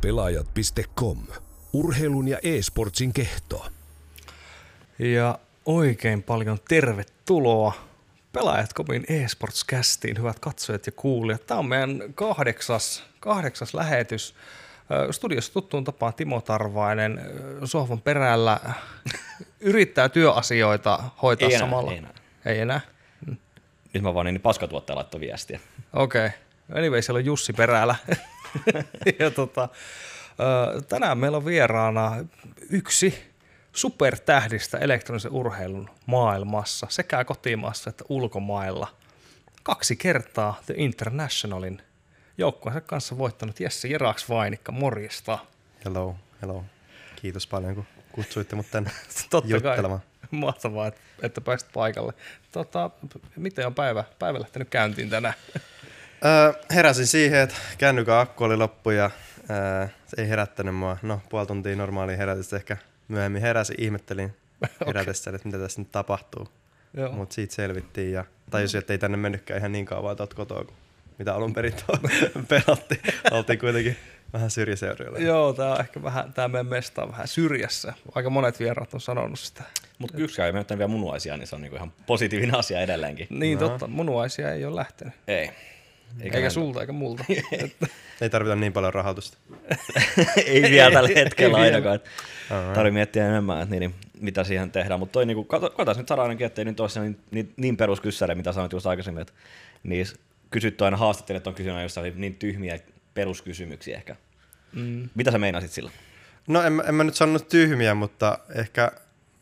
Pelaajat.com. Urheilun ja e-sportsin kehto. Ja oikein paljon tervetuloa Pelaajat.comin e-sports-kästiin, hyvät katsojat ja kuulijat. Tämä on meidän kahdeksas, kahdeksas lähetys. Studiossa tuttuun tapaan Timo Tarvainen sohvan perällä yrittää työasioita hoitaa Ei enää, samalla. ei enää. Ei enää? Nyt mä vaan niin paskatuottaja laittoi viestiä. Okei. Okay. Anyway, siellä on Jussi perällä. ja tota, tänään meillä on vieraana yksi supertähdistä elektronisen urheilun maailmassa, sekä kotimaassa että ulkomailla. Kaksi kertaa The Internationalin joukkueensa kanssa voittanut Jesse Jeraks Vainikka, morjesta. Hello, hello. Kiitos paljon, kun kutsuitte mut tänne Totta kai. juttelemaan. Mahtavaa, että, että pääsit paikalle. Tota, miten on päivä, päivä lähtenyt käyntiin tänään? Öö, heräsin siihen, että kännykän akku oli loppu ja öö, se ei herättänyt mua. No, puoli tuntia normaalia herätystä ehkä myöhemmin heräsin, ihmettelin herätessä, että mitä tässä nyt tapahtuu. Joo. Mutta siitä selvittiin ja tajusin, että ei tänne mennytkään ihan niin kauan tuot kotoa kuin mitä alun perin pelattiin. Oltiin kuitenkin vähän syrjäseuduilla. Joo, tämä on ehkä vähän, tämä meidän mesta on vähän syrjässä. Aika monet vieraat on sanonut sitä. Mutta yksikään ei mennyt vielä munuaisia, niin se on niinku ihan positiivinen asia edelleenkin. Niin no. totta, munuaisia ei ole lähtenyt. Ei. Eikä, eikä sulta eikä multa. Ei tarvita niin paljon rahoitusta. ei vielä tällä hetkellä Ei ainakaan. Tarvii miettiä enemmän, että niin, niin, mitä siihen tehdään. Mutta niinku, katsotaan nyt saada ainakin, ettei nyt ole niin, niin, niin peruskyssäre, mitä sanoit just aikaisemmin, että niin kysytty aina haastattelijat on kysynyt jossain niin tyhmiä peruskysymyksiä ehkä. mm, Mitä sä meinasit sillä? No en, en mä nyt sanonut tyhmiä, mutta ehkä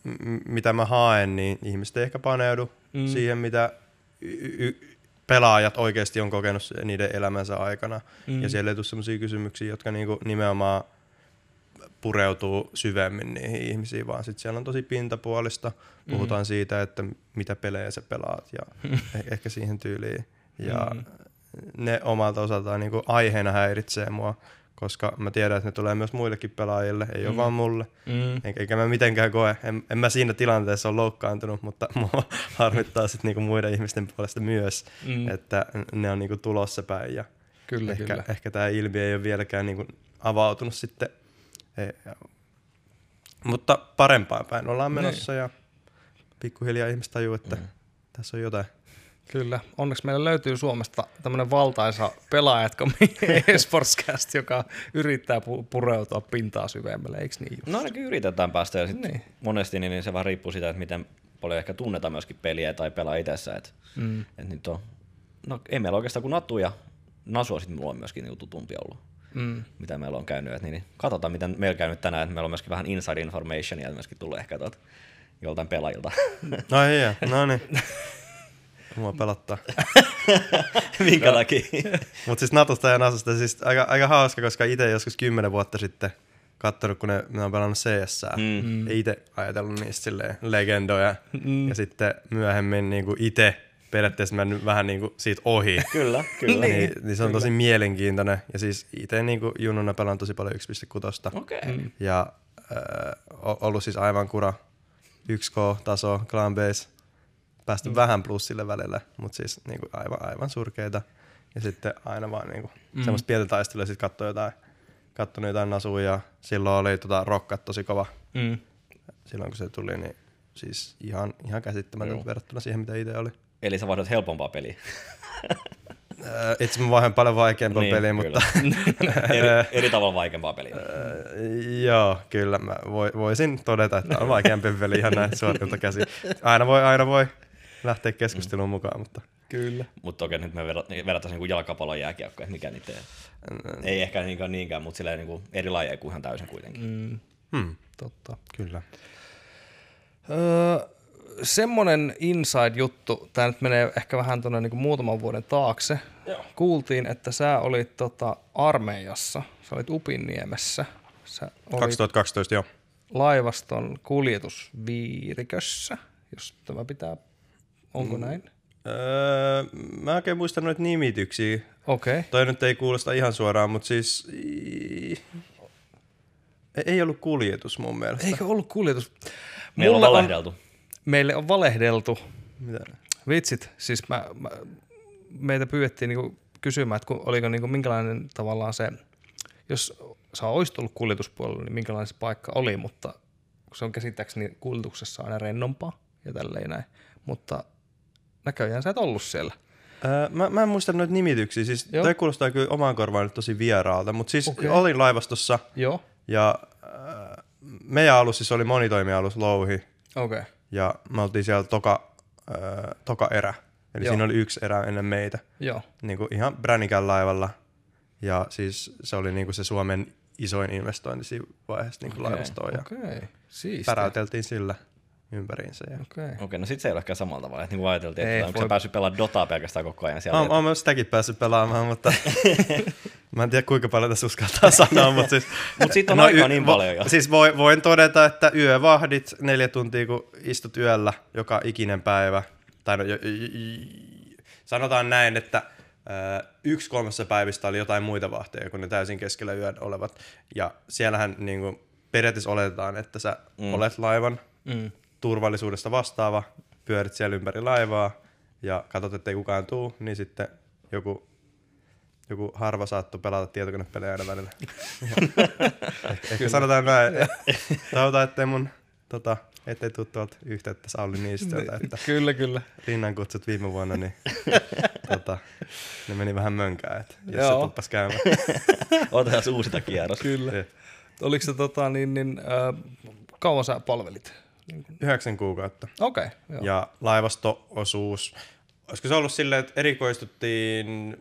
m- mitä mä haen, niin ihmiset ei ehkä paneudu mm. siihen, mitä y- y- pelaajat oikeasti on kokenut niiden elämänsä aikana. Mm. Mm. Ja siellä ei tule sellaisia kysymyksiä, jotka niinku nimenomaan pureutuu syvemmin niihin ihmisiin, vaan sitten siellä on tosi pintapuolista. Puhutaan mm. siitä, että mitä pelejä sä pelaat ja eh- ehkä siihen tyyliin. Ja Mm. ne omalta osaltaan niinku aiheena häiritsee mua, koska mä tiedän, että ne tulee myös muillekin pelaajille, ei ole Mm. vaan mulle. mm, Eikä, mä mitenkään koe, en, en mä siinä tilanteessa ole loukkaantunut, mutta mua harmittaa sitten niinku muiden ihmisten puolesta myös, mm, että ne on niinku tulossa päin ja kyllä, ehkä, kyllä. ehkä tämä ilmiö ei ole vieläkään niinku avautunut sitten. Ei, ja, mutta parempaan päin ollaan menossa ja pikkuhiljaa ihmiset tajuu, että mm. tässä on jotain. Kyllä. Onneksi meillä löytyy Suomesta tämmöinen valtaisa pelaajatko eSportscast, joka yrittää pu- pureutua pintaa syvemmälle, eikö niin? Just? No ainakin yritetään päästä ja sitten Niin. monesti niin, niin se vaan riippuu siitä, että miten paljon ehkä tunnetaan myöskin peliä tai pelaa itsessä. Et, Mm. et nyt on, no ei meillä oikeastaan kuin Natu ja Nasu on sitten mulla on myöskin niin tutumpi ollut, Mm. mitä meillä on käynyt. Et niin, niin, katsotaan, miten meillä on käynyt tänään, että meillä on myöskin vähän inside informationia myöskin tulee ehkä tuolta joltain pelaajilta. No ei, no niin. Mua pelottaa. Minkä takia? Mutta siis Natusta ja Nasusta siis aika, aika hauska, koska itse joskus kymmenen vuotta sitten katsonut, kun ne, ne on pelannut CS. Mm. Mm. Ei itse ajatellut niistä silleen legendoja. Mm. Ja sitten myöhemmin niin itse periaatteessa mennyt vähän niin kuin siitä ohi. kyllä, kyllä. niin, niin, se on tosi mielenkiintoinen. Ja siis itse niin kuin junnuna pelaan tosi paljon 1.6. Okei. Okay. Mm. Ja äh, ollut siis aivan kura 1K-taso, clan base. Päästy mm. vähän plussille välillä, mutta siis niin kuin aivan, aivan surkeita. Ja sitten aina vaan niin kuin, mm. semmoista pientä taistelua, sitten katsoi jotain, kattonut jotain nasuja. ja Silloin oli tota, rokkat tosi kova. Mm. Silloin kun se tuli, niin siis ihan, ihan käsittämätöntä verrattuna siihen, mitä itse oli. Eli sä vaihdat helpompaa peliä. Äh, itse mä vaihan paljon vaikeampaa niin, peliä, kyllä. mutta eri, eri tavalla vaikeampaa peliä. Äh, Joo, kyllä. Mä voi, voisin todeta, että on vaikeampi peli ihan näin suorilta käsi. Aina voi, aina voi lähteä keskusteluun mukaan, mutta Kyllä. Mutta toki nyt me verrat- verrattaisiin niin jalkapallon jääkiekkoon, että mikä niitä ei. Ei ehkä niinkään, niinkään mutta silleen niin eri lajeja kuin ihan täysin kuitenkin. Mm. hmm, Totta. kyllä. Öö, semmonen inside-juttu, tämä nyt menee ehkä vähän tuonne niin muutaman vuoden taakse. Joo. Kuultiin, että sä olit tota, armeijassa, sä olit Upinniemessä, sä olit 2012, joo. laivaston kuljetusviirikössä, jos tämä pitää, onko mm. näin? Öö, mä en oikein muista noita nimityksiä. Okei, okay. Toi nyt ei kuulosta ihan suoraan, mutta siis... Ei ollut kuljetus mun mielestä. eikö ollut kuljetus? Meillä on Mulle valehdeltu. meille on valehdeltu. Mitä? Vitsit, siis mä, mä, meitä pyydettiin niinku kysymään, että kun, oliko niinku, minkälainen tavallaan se jos sä olisit ollut kuljetuspuolella, niin minkälainen se paikka oli, mutta kun se on käsittääkseni kuljetuksessa aina rennompaa ja tälleen näin. Mutta näköjään sä et ollut siellä. Öö, mä, mä en muista noita nimityksiä, siis Joo. toi kuulostaa kyllä omaan korvaan nyt tosi vieraalta, mutta siis okay. olin laivastossa Joo, ja äh, meidän alus siis oli monitoimialus Louhi okei. Okay. ja me oltiin siellä toka, äh, toka erä, eli Joo. siinä oli yksi erä ennen meitä, Joo, niin kuin ihan Brännikän laivalla ja siis se oli niin kuin se Suomen isoin investointi siinä vaiheessa niin Okei, laivastoon ja. Okay. Siistiä. päräyteltiin sillä ympäriinsä. Ja... Okei. Okay. Okei, no sit se ei ole ehkä samalla tavalla. Että niin kuin ajateltiin, Ei, että onko voi- sä päässyt pelaamaan Dotaa pelkästään koko ajan siellä. Olen, olen myös sitäkin päässyt pelaamaan, mutta mä en tiedä kuinka paljon tässä uskaltaa sanoa, mutta siis... Mut siitä on aikaa niin vo- paljon jo. Siis voi, voin todeta, että yövahdit neljä tuntia, kun istut yöllä joka ikinen päivä, tai no, jo, j, j, sanotaan näin, että yksi kolmessa päivistä oli jotain muita vahteja kuin ne täysin keskellä yön olevat. Ja siellähän niin kuin, periaatteessa oletetaan, että sä mm. olet laivan Mm. Turvallisuudesta vastaava, pyörit siellä ympäri laivaa ja katsot, ettei kukaan tuu, niin sitten joku, joku harva saattoi pelata tietokonepelejä aina välillä. ehkä, ehkä sanotaan näin. Toivotaan, ettei mun tota, ettei tuu tuolta yhteyttä Sauli Niistöltä, että Kyllä, kyllä. linnan kutsut viime vuonna, niin tota, ne meni vähän mönkään, että jos Joo. se tuppas käymään. Otetaan uusita kierros. Kyllä. Se Oliko se tota, niin, niin, äh, kauan sä palvelit? Yhdeksän kuukautta. Okei, okay, joo. Ja laivasto-osuus, olisiko se ollut silleen, että erikoistuttiin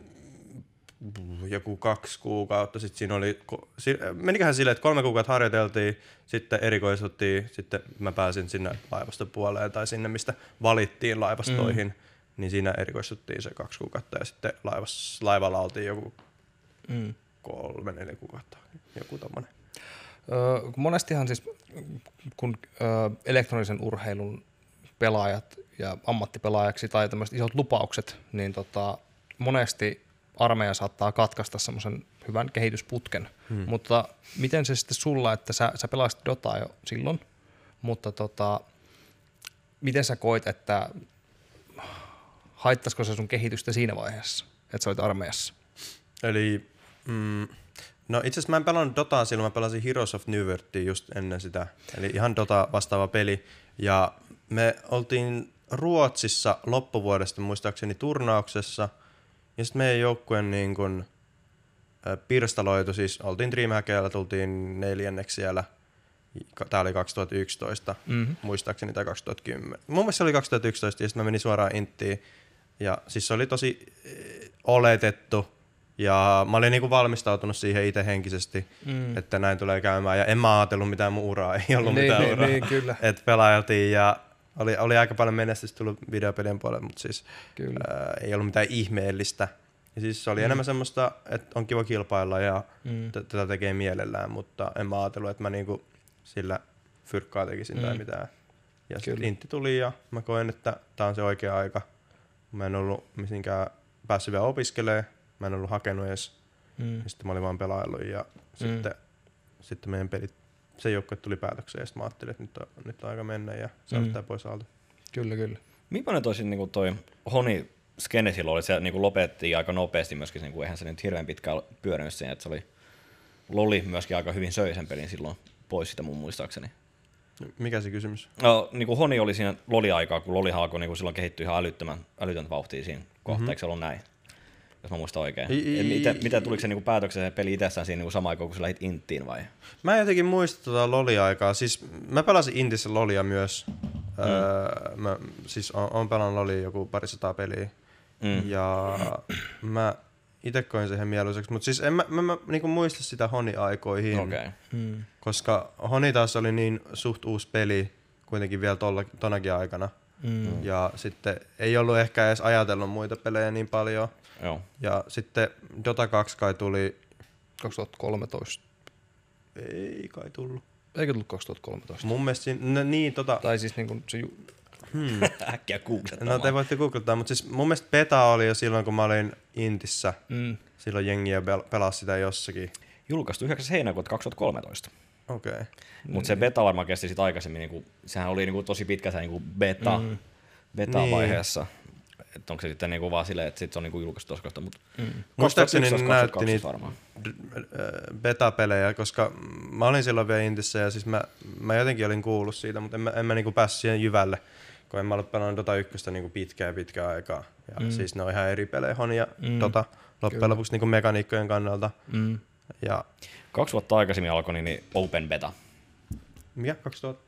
joku kaksi kuukautta, sitten siinä oli, meniköhän silleen, että kolme kuukautta harjoiteltiin, sitten erikoistuttiin, sitten mä pääsin sinne laivastopuoleen tai sinne, mistä valittiin laivastoihin, mm. niin siinä erikoistuttiin se kaksi kuukautta ja sitten laivas, laivalla oltiin joku Mm. kolme, neljä kuukautta, joku tommonen. Monestihan siis, kun elektronisen urheilun pelaajat ja ammattipelaajaksi tai tämmöiset isot lupaukset, niin tota, monesti armeija saattaa katkaista semmoisen hyvän kehitysputken. Hmm. Mutta miten se sitten sulla, että sä, sä pelasit Dotaa jo silloin, mutta tota, miten sä koit, että haittaisiko se sun kehitystä siinä vaiheessa, että sä olit armeijassa? Eli mm, no itse asiassa mä en pelannut Dotaa silloin, mä pelasin Heroes of New Worldia just ennen sitä. Eli ihan Dota vastaava peli. Ja me oltiin Ruotsissa loppuvuodesta muistaakseni turnauksessa. Ja sitten meidän joukkueen niin kun, pirstaloitu, siis oltiin Dreamhackilla, tultiin neljänneksi siellä. Tämä oli 2011, Mhm. muistaakseni, tai 2010. Mun mielestä se oli 2011, ja sitten mä menin suoraan Inttiin. Ja siis se oli tosi oletettu, ja mä olin niinku valmistautunut siihen itse henkisesti, mm. että näin tulee käymään. Ja en mä ajatellut mitään mun uraa, ei ollut Niin, mitään niin, uraa. niin, kyllä. Et pelailtiin ja oli, oli aika paljon menestystä tullut videopelien puolelle, mutta siis Kyllä. ää, ei ollut mitään ihmeellistä. Ja siis se oli mm. enemmän semmoista, että on kiva kilpailla ja mm. tätä tekee mielellään, mutta en mä ajatellut, että mä niinku sillä fyrkkaa tekisin mm. tai mitään. Ja sitten. Intti tuli ja mä koen, että tää on se oikea aika. Mä en ollut mitenkään päässyt vielä opiskelemaan, mä en ollut hakenut edes. Mm. Ja sitten mä olin vaan pelaillut ja sitten, sitten meidän pelit, se joukkue tuli päätökseen ja sitten mä ajattelin, että nyt on, nyt on aika mennä ja saada Mm. mm. tää pois alta. Kyllä, kyllä. Millainen toi, niin kuin toi Honi skene silloin oli, se niin kuin lopetettiin aika nopeasti myöskin, niin kuin, eihän se nyt hirveän pitkään pyörinyt siinä, että se oli Loli myöskin aika hyvin söi sen pelin silloin pois sitä mun muistaakseni. Mikä se kysymys? No, niin kuin Honi oli siinä Loli-aikaa, kun Loli alkoi niin kuin silloin kehittyä ihan älyttömän, älytöntä vauhtia siinä kohtaa, mm-hmm. eikö se ollut näin? Jos mä muistan oikein. I- i- Et miten, miten tuliko se niin kuin päätöksen se peli itsessään siinä niin kuin samaan aikaan, kun sä lähdit Inttiin vai? Mä en jotenkin muista tota Loli-aikaa. Siis mä pelasin Intissä Lolia myös. Mm. Öö, mä siis on, on pelannut Lolia joku parisataa peliä. Mm. Ja mä itse koin sen ihan mieluiseksi. Mutta siis en mä, mä, mä niinku muista sitä Honi-aikoihin. Okay. Mm. Koska Honi taas oli niin suht uusi peli kuitenkin vielä tolla, tonakin aikana. Mm. Ja sitten ei ollut ehkä edes ajatellut muita pelejä niin paljon. Joo. Ja sitten Dota 2 kai tuli... 2013. Ei kai tullut. Eikö tullut 2013? Mun mielestä siinä, no, niin tota... Tai siis niin kuin se, ju- Äkkiä googlettamaan. No te voitte googlettaa, mutta siis mun mielestä beta oli jo silloin, kun mä olin Intissä. mm, Silloin jengiä pel- pelasi sitä jossakin. Julkaistu 9. heinäkuuta 2013. Okei. Okay. Mutta se beta varmaan kesti sitten aikaisemmin, niinku, sehän oli niinku tosi pitkä se niinku beta, mm. beta-vaiheessa. Että onko se sitten niinku vaan silleen, että sit se on niinku julkaistu tuossa kohtaa, mutta Muistaakseni 2011, näytti 2012 niitä varmaan. äh, beta-pelejä, koska mä olin silloin vielä Intissä ja siis mä, mä jotenkin olin kuullut siitä, mutta en mä, en mä niinku päässyt siihen jyvälle, kun en mä ollut pelannut Dota 1 niinku pitkää pitkää aikaa. Ja mm. siis ne on ihan eri pelejä, Hon ja mm. Dota loppujen lopuksi niinku mekaniikkojen kannalta. Mm. Ja Kaksi vuotta aikaisemmin alkoi niin, niin Open Beta, mikä 2000?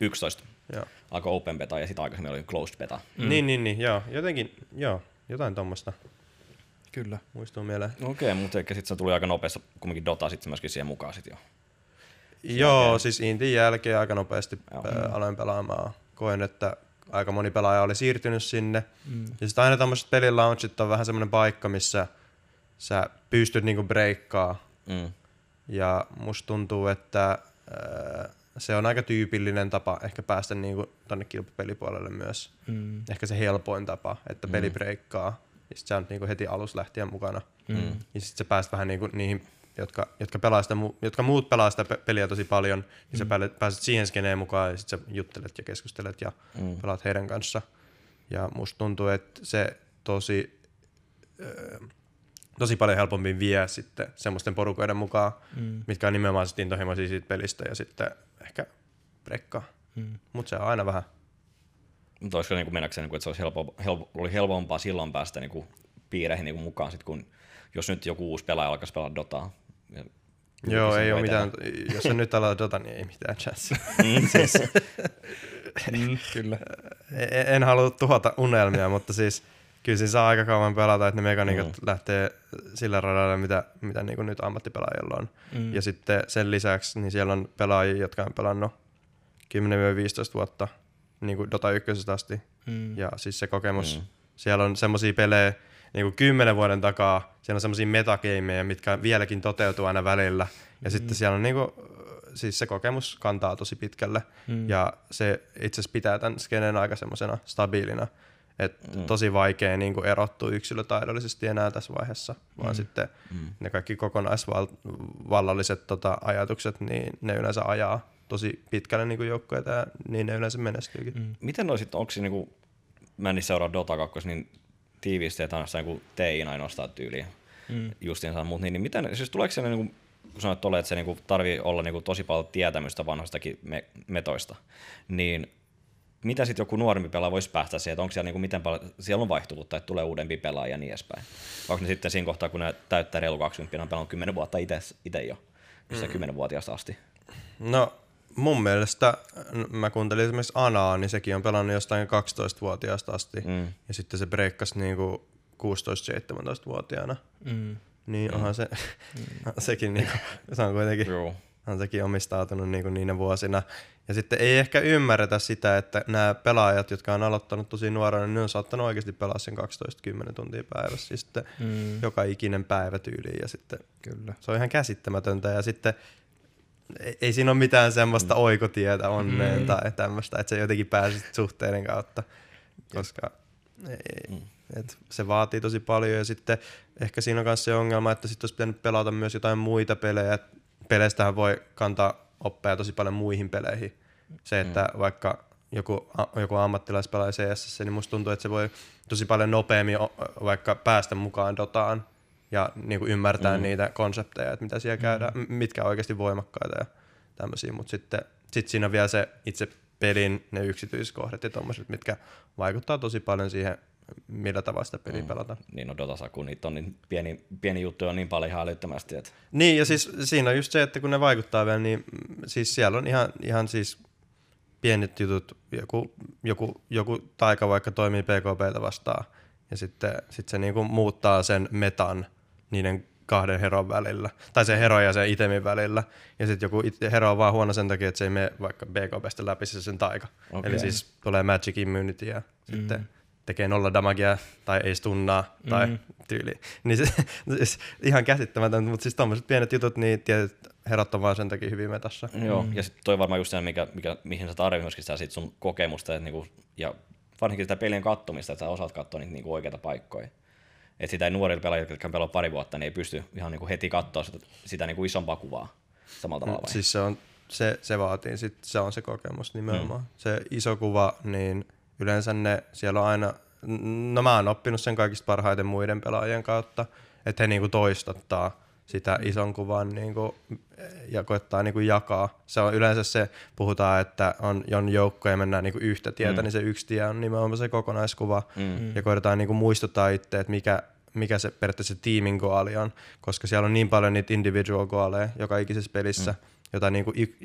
11 Joo. Alkoi Open Beta ja sitten aikaisemmin oli Closed Beta. Mm. Niin, niin, niin, joo. Jotenkin, joo, jotain tuommoista Kyllä. muistuu mieleen. Okei, mutta ehkä sitten se tuli aika nopeasti kumminkin Dota sitten myöskin siihen mukaan sit jo. Joo, siis Intin jälkeen aika nopeasti Joo. Joo. aloin pelaamaan. Koen, että aika moni pelaaja oli siirtynyt sinne. Mm. Ja sitten aina tämmöiset pelin launchit on vähän semmoinen paikka, missä sä pystyt niinku breikkaa. Mm. Ja musta tuntuu, että äh, se on aika tyypillinen tapa ehkä päästä niinku tonne kilpapelipuolelle myös. Mm. Ehkä se helpoin tapa, että peli breikkaa. Ja sit sä oot niinku heti alussa lähtien mukana. Mm. Ja sit sä pääset vähän niinku niihin, jotka, jotka, pelaa sitä, jotka muut pelaa sitä pe- peliä tosi paljon, niin sä päälle- pääset siihen skeneen mukaan ja sit sä juttelet ja keskustelet ja Mm. pelaat heidän kanssa. Ja musta tuntuu, että se tosi, ö, tosi paljon helpommin vie sitten semmoisten porukoiden mukaan, Mm. mitkä on nimenomaan sit intohimoisia siitä pelistä ja sitten ehkä brekkaa. Mm. Mutta se on aina vähän. Mutta olisiko niin mennäkseen, niin kuin, että se olisi helpo, helpo, oli helpompaa silloin päästä niin kuin, piireihin niin kuin, mukaan, sit, kun jos nyt joku uusi pelaaja alkaisi pelata Dotaa. Ja Joo, se ei ole mitään, jos se nyt aloittaa Dota, niin ei mitään chanssia. tehdä. siis, Mm, kyllä. en, en halua tuhota unelmia, mutta siis kyllä siinä saa aika kauan pelata, että ne mekaniikat Mm. lähtee sillä radalla, mitä, mitä niin nyt ammattipelaajilla on. Mm. Ja sitten sen lisäksi niin siellä on pelaajia, jotka on pelannut 10-15 vuotta niin kuin Dota 1 asti. Mm. Ja siis se kokemus, Mm. siellä on semmoisia pelejä niin kuin 10 vuoden takaa, siellä on semmoisia metagameja, mitkä vieläkin toteutuu aina välillä. Ja mm. sitten siellä on niin kuin, siis se kokemus kantaa tosi pitkälle. Mm. Ja se itse asiassa pitää tämän skenen aika semmoisena stabiilina. Et Mm. tosi vaikea niin kuin erottua yksilötaidollisesti enää tässä vaiheessa, vaan Mm. sitten Mm. ne kaikki kokonaisvallalliset tota, ajatukset, niin ne yleensä ajaa tosi pitkälle niin kuin joukkueita ja niin ne yleensä menestyykin. Mm. Mm. Miten noi sitten, onko se niinku, mä en niin seuraa Dota 2, niin tiiviisti, että ainoastaan niinku tein ainoastaan tyyliä Mm. justiinsa, mutta niin, niin miten, siis tuleeko se niinku, kun sanoit tolle, että se niinku tarvii olla niinku tosi paljon tietämystä vanhoistakin me, metoista, niin mitä sitten joku nuorempi pelaaja voisi päästä siihen, että onko siellä niinku miten paljon, siellä on vaihtuvuutta, että tulee uudempi pelaaja ja niin edespäin. Onko ne sitten siinä kohtaa, kun ne täyttää reilu 20, on pelannut 10 vuotta itse jo, jostain mm. 10-vuotiaasta asti. No mun mielestä, mä kuuntelin esimerkiksi Anaa, niin sekin on pelannut jostain 12-vuotiaasta asti. Mm. Ja sitten se breikkasi niinku 16-17-vuotiaana. Mm. Niin onhan se, sekin niinku, se on kuitenkin, Joo. on sekin omistautunut niinku niinä vuosina. Ja sitten ei ehkä ymmärretä sitä, että nämä pelaajat, jotka on aloittanut tosi nuorena, niin ne on saattanut oikeasti pelaa sen 12-10 tuntia päivässä. Ja sitten Mm. joka ikinen päivä tyyliin. Ja sitten Kyllä. se on ihan käsittämätöntä. Ja sitten ei, ei siinä ole mitään semmoista mm. oikotietä onneen Mm. tai tämmöistä, että se jotenkin pääsit suhteiden kautta, koska ei, Mm. et se vaatii tosi paljon ja sitten ehkä siinä on myös se ongelma, että sitten olisi pitänyt pelata myös jotain muita pelejä. Peleistähän voi kantaa oppeja tosi paljon muihin peleihin. Se, että mm. vaikka joku, joku ammattilais pelaa CS, niin musta tuntuu, että se voi tosi paljon nopeammin vaikka päästä mukaan Dotaan ja niin kuin ymmärtää Mm. mm. niitä konsepteja, että mitä siellä käydään, m- mitkä on oikeasti voimakkaita ja tämmöisiä, mutta sitten sit siinä on vielä se itse pelin ne yksityiskohdat ja tommoset, mitkä vaikuttaa tosi paljon siihen, millä tavalla sitä peliä mm. pelataan. Niin no Dotassa, kun niitä on niin pieni, pieni juttu on niin paljon ihan älyttömästi, että Niin, ja siis siinä on just se, että kun ne vaikuttaa vielä, niin mm, siis siellä on ihan, ihan siis pienet jutut, joku, joku, joku taika vaikka toimii PKPtä vastaan, ja sitten sit se niinku muuttaa sen metan niiden kahden heron välillä, tai se hero ja sen itemin välillä, ja sitten joku it- hero on vaan huono sen takia, että se ei mene vaikka BKPstä läpi se sen taika. Okay. Eli siis tulee Magic Immunity ja mm. sitten tekee nolla damagea tai ei stunnaa tai Mm. mm. tyyli. Niin se, siis ihan käsittämätöntä, mutta siis tommoset pienet jutut, niin tietyt herot on vaan sen takia hyvin metassa. Mm. Joo, ja sitten toi varmaan just se, mikä, mikä, mihin sä tarvitset myöskin sitä sit sun kokemusta, että niinku, ja varsinkin sitä pelien kattomista, että sä osaat katsoa niitä niinku oikeita paikkoja. Että sitä ei nuorilla pelaajilla, jotka pelaa pari vuotta, niin ei pysty ihan niinku heti katsoa sitä, sitä niinku isompaa kuvaa samalla tavalla. Vai? Siis se, on, se, se vaatii, sit se on se kokemus nimenomaan. Mm. Se iso kuva, niin yleensä ne, siellä on aina, no mä oon oppinut sen kaikista parhaiten muiden pelaajien kautta, että he niinku toistattaa sitä ison kuvan niin kuin, ja koittaa niin kuin jakaa. Se on yleensä se, puhutaan, että on, on joukko ja mennään niin kuin yhtä tietä, mm. niin se yksi tie on nimenomaan se kokonaiskuva. Mm. Ja koitetaan niin kuin muistuttaa itse, että mikä, mikä se periaatteessa se tiimin goali on, koska siellä on niin paljon niitä individual goaleja joka ikisessä pelissä, mm. Jota, niin kuin,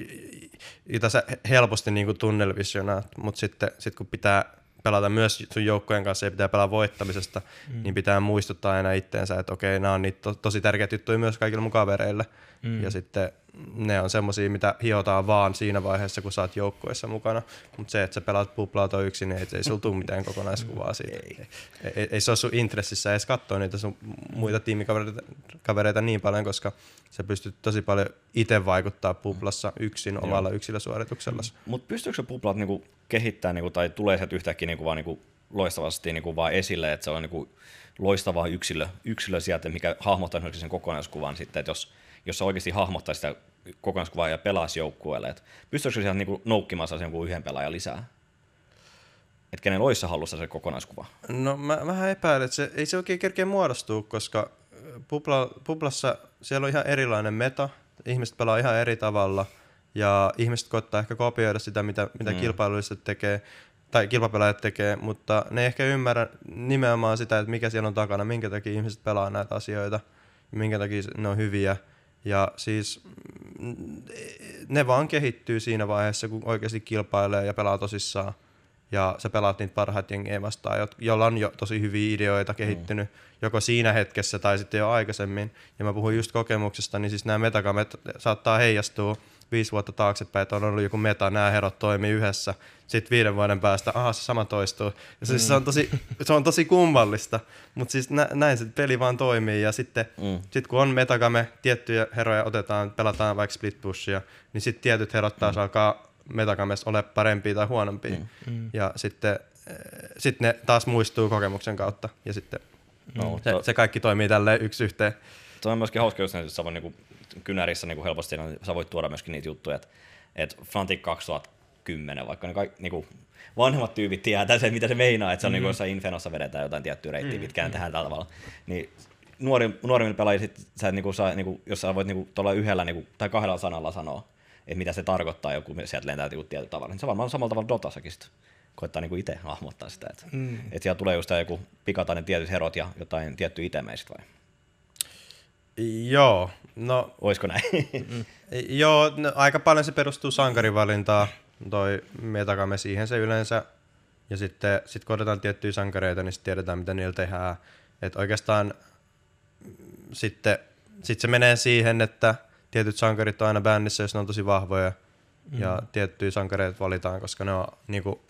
jota sä helposti niin kuin tunnelvisionaat, mutta sitten sit kun pitää pelata myös sun joukkojen kanssa ja pitää pelaa voittamisesta, mm. niin pitää muistuttaa aina itteensä, että okei, nämä on niitä to- tosi tärkeitä juttuja myös kaikille mun kavereille. Mm. Ja sitten ne on semmosia, mitä hiotaan vaan siinä vaiheessa, kun sä oot joukkueessa mukana. Mutta se, että sä pelaat puplaato yksin, niin ei, ei sulla tule mitään kokonaiskuvaa siitä. Ei. Ei, ei, ei se ole sun intressissä edes katsoa niitä sun muita tiimikavereita kavereita niin paljon, koska sä pystyt tosi paljon itse vaikuttaa puplassa yksin Joo. omalla yksilösuorituksella. Mm. Mutta pystyykö se puplat niinku kehittämään, niinku, tai tulee sieltä yhtäkkiä niinku vaan niinku loistavasti niinku vaan esille, että se on niinku loistava yksilö, yksilö sieltä, mikä hahmottaa sen kokonaiskuvan sitten, että jos jos sä oikeasti hahmottaa sitä kokonaiskuvaa ja pelaisi joukkueelle. Et pystyykö siellä niinku noukkimaan sen kuin yhden pelaajan lisää? Että kenen olisi hallussa se kokonaiskuva? No mä vähän epäilen, että se, ei se oikein kerkeä muodostua, koska pupla, puplassa siellä on ihan erilainen meta, ihmiset pelaa ihan eri tavalla ja ihmiset koittaa ehkä kopioida sitä, mitä, mitä mm. kilpailulliset tekee tai kilpapelaajat tekee, mutta ne ei ehkä ymmärrä nimenomaan sitä, että mikä siellä on takana, minkä takia ihmiset pelaa näitä asioita, minkä takia ne on hyviä. Ja siis mm, ne vaan kehittyy siinä vaiheessa, kun oikeasti kilpailee ja pelaa tosissaan. Ja sä pelaat niitä parhaita jengejä vastaan, joilla on jo tosi hyviä ideoita kehittynyt, mm. joko siinä hetkessä tai sitten jo aikaisemmin. Ja mä puhun just kokemuksesta, niin siis nämä metakamet saattaa heijastua viisi vuotta taaksepäin, että on ollut joku meta, nämä herot toimii yhdessä. Sitten viiden vuoden päästä, aha, se sama toistuu. Ja siis mm. se, on tosi, se on tosi kummallista, mutta siis nä, näin se peli vaan toimii. Ja sitten mm. sit kun on metagame, tiettyjä heroja otetaan, pelataan vaikka split pushia, niin sitten tietyt herot taas mm. alkaa metagames ole parempia tai huonompia. Mm. Mm. Ja sitten eh, sit ne taas muistuu kokemuksen kautta. Ja sitten no, se, se kaikki toimii tälleen yksi yhteen. Se on myöskin hauska, jos sä voi niinku kynärissä niin kuin helposti niin sä voit tuoda myöskin niitä juttuja, että, että Fnatic 2010, vaikka ne kaikki, niin kuin, vanhemmat tyypit tietää sen, mitä se meinaa, että se on mm-hmm. niin kuin jossain Infenossa vedetään jotain tiettyä reittiä, mm-hmm. pitkään tehdään tällä tavalla. Niin nuori, nuorimmilla pelaajilla, sit, sä, niin kuin, saa, niin kuin, jos sä voit niin kuin, tuolla yhdellä niin kuin, tai kahdella sanalla sanoa, että mitä se tarkoittaa, joku sieltä lentää joku tietyllä tavalla, niin se varmaan samalla tavalla Dotassakin sitten koittaa niin itse hahmottaa sitä, että, mm. että siellä tulee just joku pikatainen tietyt herot ja jotain tiettyä itemeistä vai? Joo, no... Oisko näin? joo, no, aika paljon se perustuu sankarivalintaan, toi metakame siihen se yleensä. Ja sitten sit kun otetaan tiettyjä sankareita, niin sitten tiedetään, mitä niillä tehdään. Että oikeastaan sitten sit se menee siihen, että tietyt sankarit on aina bändissä, jos ne on tosi vahvoja. Mm. Ja tiettyjä sankareita valitaan, koska ne on niinku,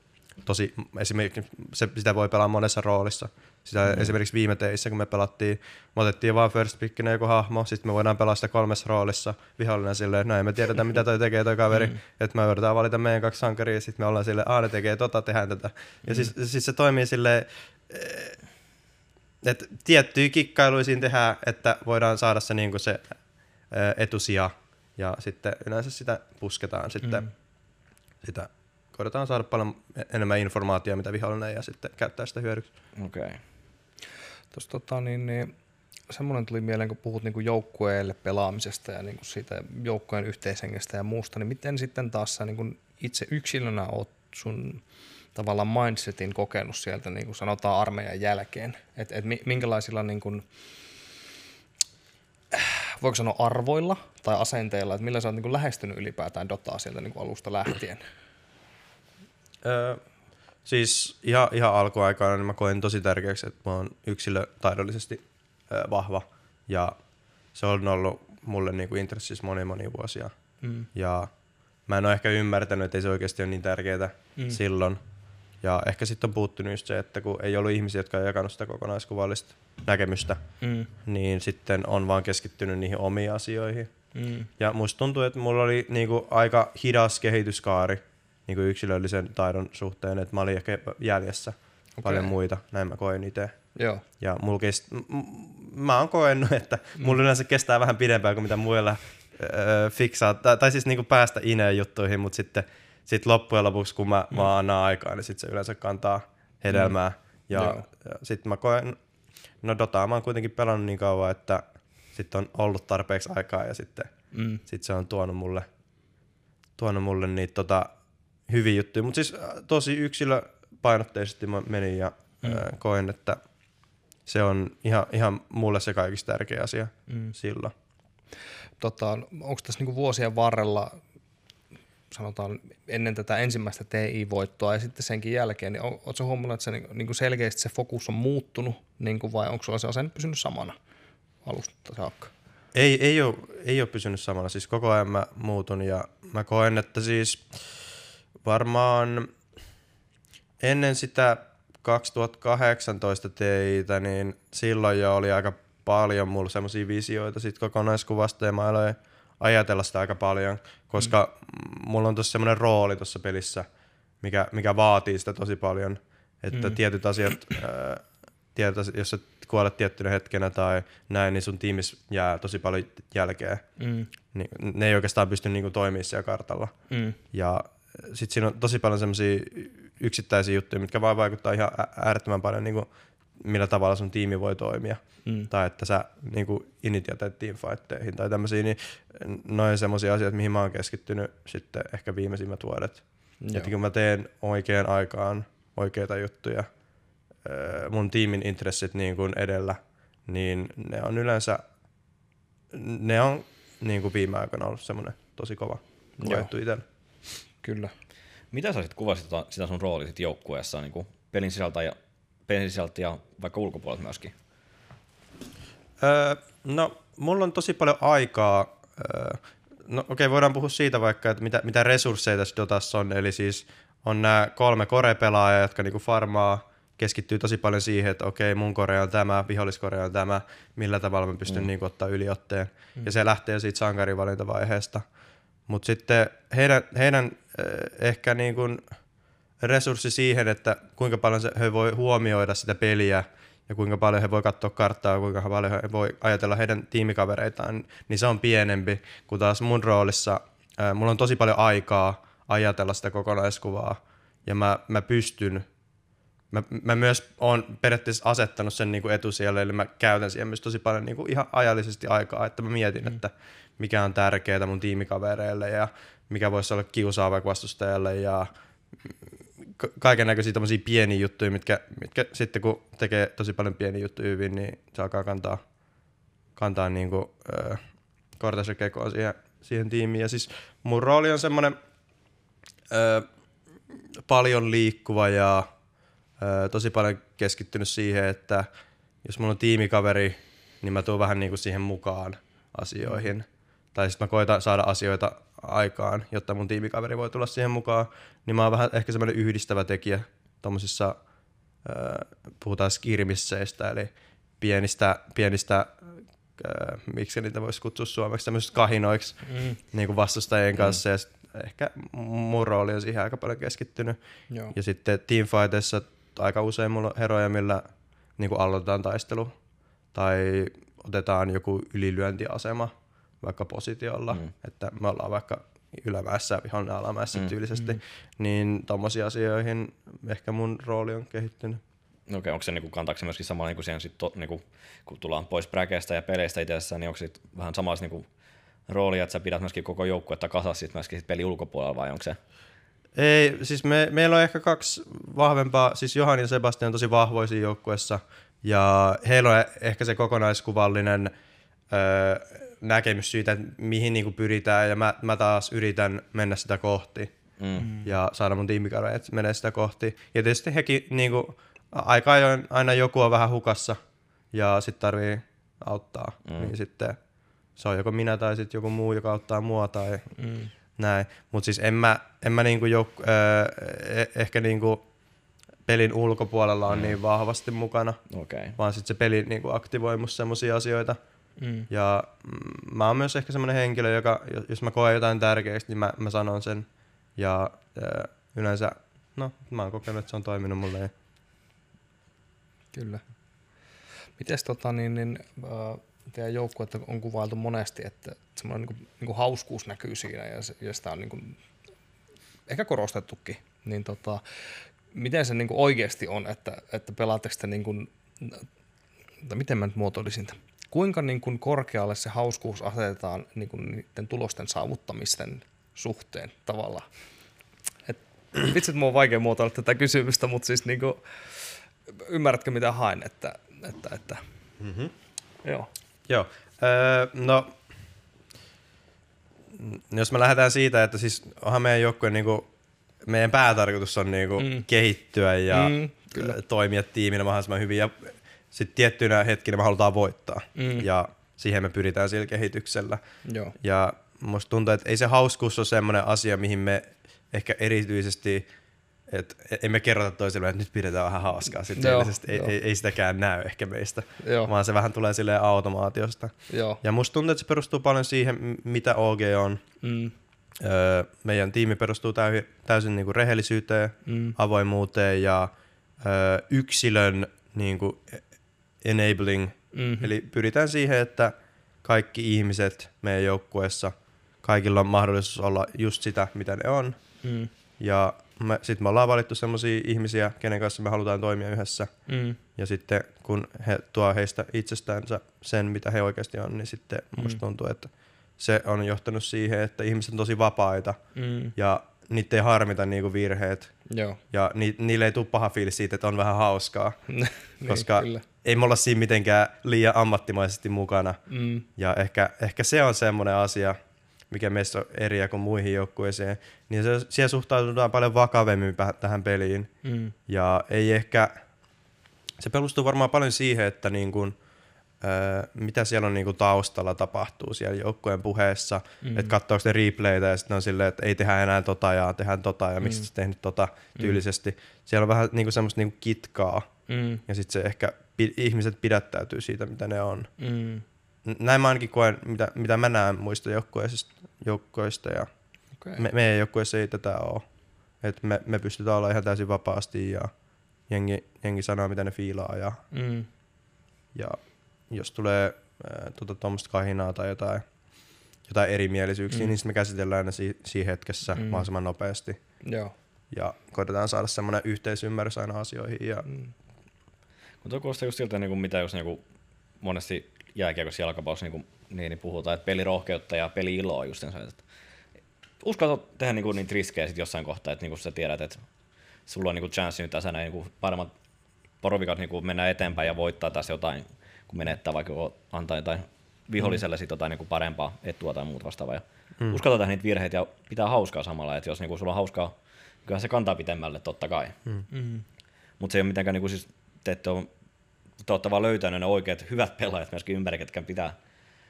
tosi, esimerkiksi se, sitä voi pelaa monessa roolissa. Sitä mm. esimerkiksi viime teissä, kun me pelattiin, me otettiin vaan first pickinä joku hahmo, sitten me voidaan pelaa sitä kolmessa roolissa vihollinen silleen, että no ei me tiedetä mitä toi tekee toi kaveri, mm. että me yritetään valita meidän kaksi sankaria, ja sitten me ollaan silleen, aah ne tekee tota, tehdään tätä. Ja mm. siis, siis se toimii silleen, eh, että tiettyjä kikkailuja siinä tehdään, että voidaan saada se, niin se eh, etusija, ja sitten yleensä sitä pusketaan sitten mm. sitä koitetaan saada paljon enemmän informaatiota, mitä vihollinen ja sitten käyttää sitä hyödyksi. Okei. Okay. Tuossa tota, niin, niin, semmoinen tuli mieleen, kun puhut niin joukkueelle pelaamisesta ja niin kuin siitä joukkueen yhteishengestä ja muusta, niin miten sitten taas sä niin itse yksilönä oot sun tavallaan mindsetin kokenut sieltä, niin kuin sanotaan armeijan jälkeen, että et minkälaisilla niin kuin, voiko sanoa arvoilla tai asenteilla, että millä sä oot niin kuin lähestynyt ylipäätään Dotaa sieltä niin kuin alusta lähtien? Öö, siis ihan, ihan alkuaikana niin mä koin tosi tärkeäksi, että mä oon yksilötaidollisesti öö, vahva ja se on ollut mulle niinku intressissä moni moni vuosia. Mm. Ja mä en ole ehkä ymmärtänyt, että ei se oikeasti ole niin tärkeää mm. silloin. Ja ehkä sitten on puuttunut just se, että kun ei ollut ihmisiä, jotka on jakanut sitä kokonaiskuvallista näkemystä, mm. niin sitten on vaan keskittynyt niihin omiin asioihin. Mm. Ja musta tuntuu, että mulla oli niinku aika hidas kehityskaari niin kuin yksilöllisen taidon suhteen, että mä olin ehkä jäljessä okay. paljon muita, näin mä koen itse. Joo. Ja mulla kest... Mä oon koennut, että mm. mulla yleensä kestää vähän pidempään kuin mitä muilla öö, fiksaa, tai, tai siis niinku päästä ineen juttuihin, mutta sitten sit loppujen lopuksi, kun mä mm. vaan annan aikaa, niin sitten se yleensä kantaa hedelmää. Mm. Ja, ja sitten mä koen, no Dotaa mä oon kuitenkin pelannut niin kauan, että sitten on ollut tarpeeksi aikaa ja sitten Mm. sit se on tuonut mulle, tuonut mulle niitä tota, hyviä juttuja. Mutta siis äh, tosi yksilöpainotteisesti mä menin ja mm. äh, koen, että se on ihan, ihan mulle se kaikista tärkeä asia mm. silloin. Tota, onko tässä niinku vuosien varrella, sanotaan ennen tätä ensimmäistä TI-voittoa ja sitten senkin jälkeen, niin oletko huomannut, että se niinku- niinku selkeästi se fokus on muuttunut, niinku vai onko sulla se asenne pysynyt samana alusta saakka? Ei, ei, ole, ei ole pysynyt samana, siis koko ajan mä muutun ja mä koen, että siis varmaan ennen sitä 2018 teitä, niin silloin jo oli aika paljon mulla semmoisia visioita sit kokonaiskuvasta ja mä aloin ajatella sitä aika paljon, koska mm. mulla on tossa semmoinen rooli tuossa pelissä, mikä, mikä vaatii sitä tosi paljon, että mm. tietyt asiat, ää, tietyt asiat, jos sä kuolet tiettynä hetkenä tai näin, niin sun tiimissä jää tosi paljon jälkeen. Mm. Niin, ne ei oikeastaan pysty niinku toimimaan siellä kartalla. Mm. Ja sitten siinä on tosi paljon semmoisia yksittäisiä juttuja, mitkä vaan vaikuttaa ihan äärettömän paljon, niin kuin, millä tavalla sun tiimi voi toimia. Mm. Tai että sä niin kuin initiateet teamfightteihin tai tämmöisiä, niin noin semmoisia asioita, mihin mä oon keskittynyt sitten ehkä viimeisimmät vuodet. Joo. Että kun mä teen oikeaan aikaan oikeita juttuja, öö, mun tiimin intressit niin kuin edellä, niin ne on yleensä, ne on niin kuin viime aikoina ollut semmoinen tosi kova koettu itsellä. Kyllä. Mitä sä sitten kuvasit tota, sitä sun roolia sit joukkueessa niin kuin pelin sisältä ja, pelin sisältä ja vaikka ulkopuolelta myöskin? Öö, no, mulla on tosi paljon aikaa. Öö, no okei, okay, voidaan puhua siitä vaikka, että mitä, mitä resursseja tässä Dotassa on. Eli siis on nämä kolme korepelaajaa, jotka niinku farmaa, keskittyy tosi paljon siihen, että okei, mun kore on tämä, viholliskore on tämä, millä tavalla mä pystyn mm. niinku ottaa yliotteen. Mm. Ja se lähtee siitä sankarivalintavaiheesta. Mutta sitten heidän, heidän ehkä niin kuin resurssi siihen, että kuinka paljon se, he voi huomioida sitä peliä ja kuinka paljon he voi katsoa karttaa, kuinka paljon he voi ajatella heidän tiimikavereitaan, niin se on pienempi kuin taas mun roolissa. Ää, mulla on tosi paljon aikaa ajatella sitä kokonaiskuvaa ja mä, mä pystyn Mä, mä myös oon periaatteessa asettanut sen niinku etusijalle, eli mä käytän siihen myös tosi paljon niinku ihan ajallisesti aikaa, että mä mietin, mm. että mikä on tärkeää mun tiimikavereille ja mikä voisi olla kiusaava vastustajalle ja kaiken näköisiä tämmöisiä pieniä juttuja, mitkä, mitkä sitten kun tekee tosi paljon pieniä juttuja hyvin, niin se alkaa kantaa, kantaa niinku, äh, kortensa kekoa siihen, siihen tiimiin. Ja siis mun rooli on semmoinen äh, paljon liikkuva ja ö, tosi paljon keskittynyt siihen, että jos mulla on tiimikaveri, niin mä tuun vähän niin kuin siihen mukaan asioihin. Tai sitten mä koitan saada asioita aikaan, jotta mun tiimikaveri voi tulla siihen mukaan. Niin mä oon vähän ehkä semmoinen yhdistävä tekijä tommosissa, ö, puhutaan skirmisseistä, eli pienistä, pienistä ö, miksi niitä voisi kutsua suomeksi, tämmöisistä kahinoiksi mm. niin kuin vastustajien kanssa. Mm. Ja sit ehkä mun rooli on siihen aika paljon keskittynyt. Joo. Ja sitten teamfightissa aika usein mulla on heroja, millä niin kuin aloitetaan taistelu tai otetaan joku ylilyöntiasema vaikka positiolla, mm. että me ollaan vaikka ylämäessä, vihollinen alamäessä mm. tyylisesti, mm. niin tommosia asioihin ehkä mun rooli on kehittynyt. No okei, onko se niinku, kantaako se myöskin sama niinku siihen sit to, niinku, kun tullaan pois bräkeistä ja peleistä itsessään, niin onko se vähän samassa niinku, roolia, että sä pidät myöskin koko joukkuetta kasassa sit myöskin sit peli ulkopuolella vai onko se? Ei, siis me, meillä on ehkä kaksi vahvempaa, siis Johan ja Sebastian on tosi vahvoja siinä joukkueessa, ja heillä on ehkä se kokonaiskuvallinen öö, näkemys siitä, että mihin niinku pyritään, ja mä, mä taas yritän mennä sitä kohti, mm. ja saada mun tiimikaverit menee sitä kohti. Ja tietysti hekin niinku, aika ajoin aina joku on vähän hukassa, ja sitten tarvii auttaa, mm. niin sitten se on joko minä tai sitten joku muu, joka auttaa mua, tai mm näin. Mutta siis en mä, en mä niinku jouk- öö, ehkä niinku pelin ulkopuolella on mm. niin vahvasti mukana, okay. vaan sitten se peli niinku aktivoi musta semmosia asioita. Mm. Ja mm, mä oon myös ehkä semmoinen henkilö, joka, jos mä koen jotain tärkeästi, niin mä, mä sanon sen. Ja öö, yleensä, no mä oon kokenut, että se on toiminut mulle. Kyllä. Mites tota niin, niin äh, teidän joukkuetta on kuvailtu monesti, että semmoinen niin kuin, niin kuin hauskuus näkyy siinä ja, se, ja sitä on niin kuin, ehkä korostettukin. Niin tota, miten se niin kuin oikeasti on, että, että pelaatteko te niin kuin, miten mä nyt muotoilisin tämän? Kuinka niin kuin korkealle se hauskuus asetetaan niin kuin niiden tulosten saavuttamisten suhteen tavallaan? Et, vitsi, että mun on vaikea muotoilla tätä kysymystä, mutta siis niin kuin, ymmärrätkö mitä haen, että, että, että mm-hmm. joo. Joo. Öö, no, jos me lähdetään siitä, että siis onhan meidän joukkue niinku, meidän päätarkoitus on niinku mm. kehittyä ja mm, kyllä. toimia tiiminä mahdollisimman hyvin ja sitten tiettyinä hetkinä me halutaan voittaa mm. ja siihen me pyritään sillä kehityksellä. Joo. Ja musta tuntuu, että ei se hauskuus ole semmoinen asia, mihin me ehkä erityisesti et emme kerrota toiselle, että nyt pidetään vähän hauskaa. Sitten joo, ei, joo. Ei, ei, sitäkään näy ehkä meistä, joo. vaan se vähän tulee silleen automaatiosta. Joo. Ja musta tuntuu, että se perustuu paljon siihen, mitä OG on. Mm. Öö, meidän tiimi perustuu täysin, täysin niinku rehellisyyteen, mm. avoimuuteen ja öö, yksilön niinku enabling. Mm-hmm. Eli pyritään siihen, että kaikki ihmiset meidän joukkueessa, kaikilla on mahdollisuus olla just sitä, mitä ne on. Mm. Ja me, sitten me ollaan valittu sellaisia ihmisiä, kenen kanssa me halutaan toimia yhdessä. Mm. Ja sitten kun he tuo heistä itsestäänsä sen, mitä he oikeasti on, niin sitten mm. musta tuntuu, että se on johtanut siihen, että ihmiset on tosi vapaita mm. ja niitä ei harmita niinku virheet. Joo. Ja ni, niille ei tule paha fiilis siitä, että on vähän hauskaa. niin, koska kyllä. Ei me olla siinä mitenkään liian ammattimaisesti mukana. Mm. Ja ehkä, ehkä se on semmoinen asia, mikä meissä on eriä kuin muihin joukkueisiin, niin se, siellä suhtaudutaan paljon vakavemmin tähän peliin. Mm. Ja ei ehkä, se perustuu varmaan paljon siihen, että niin kuin, äh, mitä siellä on niin kuin taustalla tapahtuu siellä joukkueen puheessa, mm. että katsoako ne replaytä ja sitten on silleen, että ei tehdä enää tota ja tehdään tota ja miksi mm. tehnyt tota mm. tyylisesti. Mm. Siellä on vähän niin kuin semmoista niin kuin kitkaa mm. ja sitten se ehkä ihmiset pidättäytyy siitä, mitä ne on. Mm näin mä ainakin koen, mitä, mitä mä näen muista joukkoista ja okay. me, meidän joukkueessa ei tätä ole. Et me, me pystytään olla ihan täysin vapaasti ja jengi, jengi sanoo, mitä ne fiilaa ja, mm. ja jos tulee tuota, tuommoista kahinaa tai jotain, jotain erimielisyyksiä, mm. niin me käsitellään ne si- siinä hetkessä mm. mahdollisimman nopeasti. Joo. Ja koitetaan saada semmoinen yhteisymmärrys aina asioihin. Ja... Mm. Mutta kuulostaa just siltä, niin kuin mitä jos niin kuin monesti jääkiekossa jalkapallossa niin, niin, niin puhutaan, että pelirohkeutta ja peli-iloa just sen, että uskallat tehdä niin kuin, niitä riskejä sit jossain kohtaa, että niin kuin sä tiedät, että sulla on niin chanssi nyt tässä näin niin paremmat porovikat niin mennä eteenpäin ja voittaa tässä jotain, kun menettää vaikka antaa jotain viholliselle mm. sit jotain niin parempaa etua tai muuta vastaavaa. Ja mm. Uskaltaa tehdä niitä virheitä ja pitää hauskaa samalla, että jos niin kuin, sulla on hauskaa, kyllä se kantaa pitemmälle totta kai. Mm. Mm. Mutta se ei ole mitenkään, niin kuin, siis, te ette ole te olette vaan löytäneet ne oikeat hyvät pelaajat myöskin ympäri, ketkä pitää,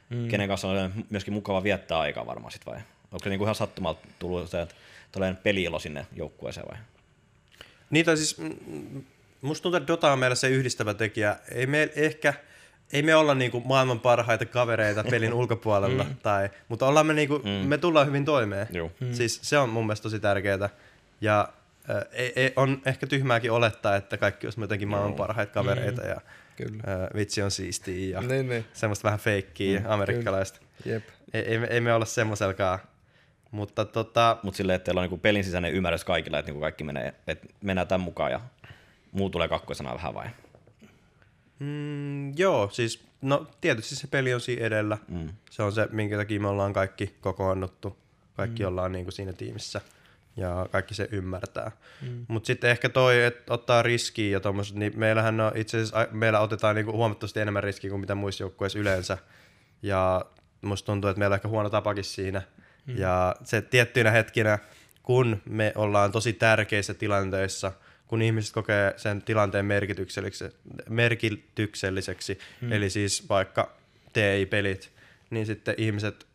mm. kenen kanssa on myöskin mukava viettää aikaa varmaan sit vai? Onko se niinku ihan sattumalta tullut se, että tulee peliilo sinne joukkueeseen vai? Niitä siis, musta tuntuu, että Dota on meillä se yhdistävä tekijä. Ei me ehkä, ei me olla niinku maailman parhaita kavereita pelin ulkopuolella, mm. tai, mutta ollaan me, niinku, mm. me tullaan hyvin toimeen. Mm. Siis se on mun mielestä tosi tärkeää. Ja ei, ei, on ehkä tyhmääkin olettaa, että kaikki olisi jotenkin maailman parhaita kavereita mm. ja Kyllä. Ää, vitsi on siistiä ja niin, niin. semmoista vähän feikkiä mm, amerikkalaista. Jep. Ei, ei, ei, me olla semmoiselkaan. Mutta tota... Mut silleen, että teillä on niinku pelin sisäinen ymmärrys kaikilla, että niinku kaikki menee, että mennään tämän mukaan ja muu tulee kakkosena vähän vai? Mm, joo, siis no tietysti se peli on siinä edellä. Mm. Se on se, minkä takia me ollaan kaikki kokoonnuttu. Kaikki mm. ollaan niinku siinä tiimissä ja kaikki se ymmärtää. Mm. Mutta sitten ehkä toi, että ottaa riskiä ja tommoset, niin meillähän on itse asiassa, meillä otetaan niinku huomattavasti enemmän riskiä kuin mitä muissa joukkueissa yleensä. Ja musta tuntuu, että meillä on ehkä huono tapakin siinä. Mm. Ja se tiettyinä hetkinä, kun me ollaan tosi tärkeissä tilanteissa, kun ihmiset kokee sen tilanteen merkitykselliseksi, merkitykselliseksi mm. eli siis vaikka TI-pelit, niin sitten ihmiset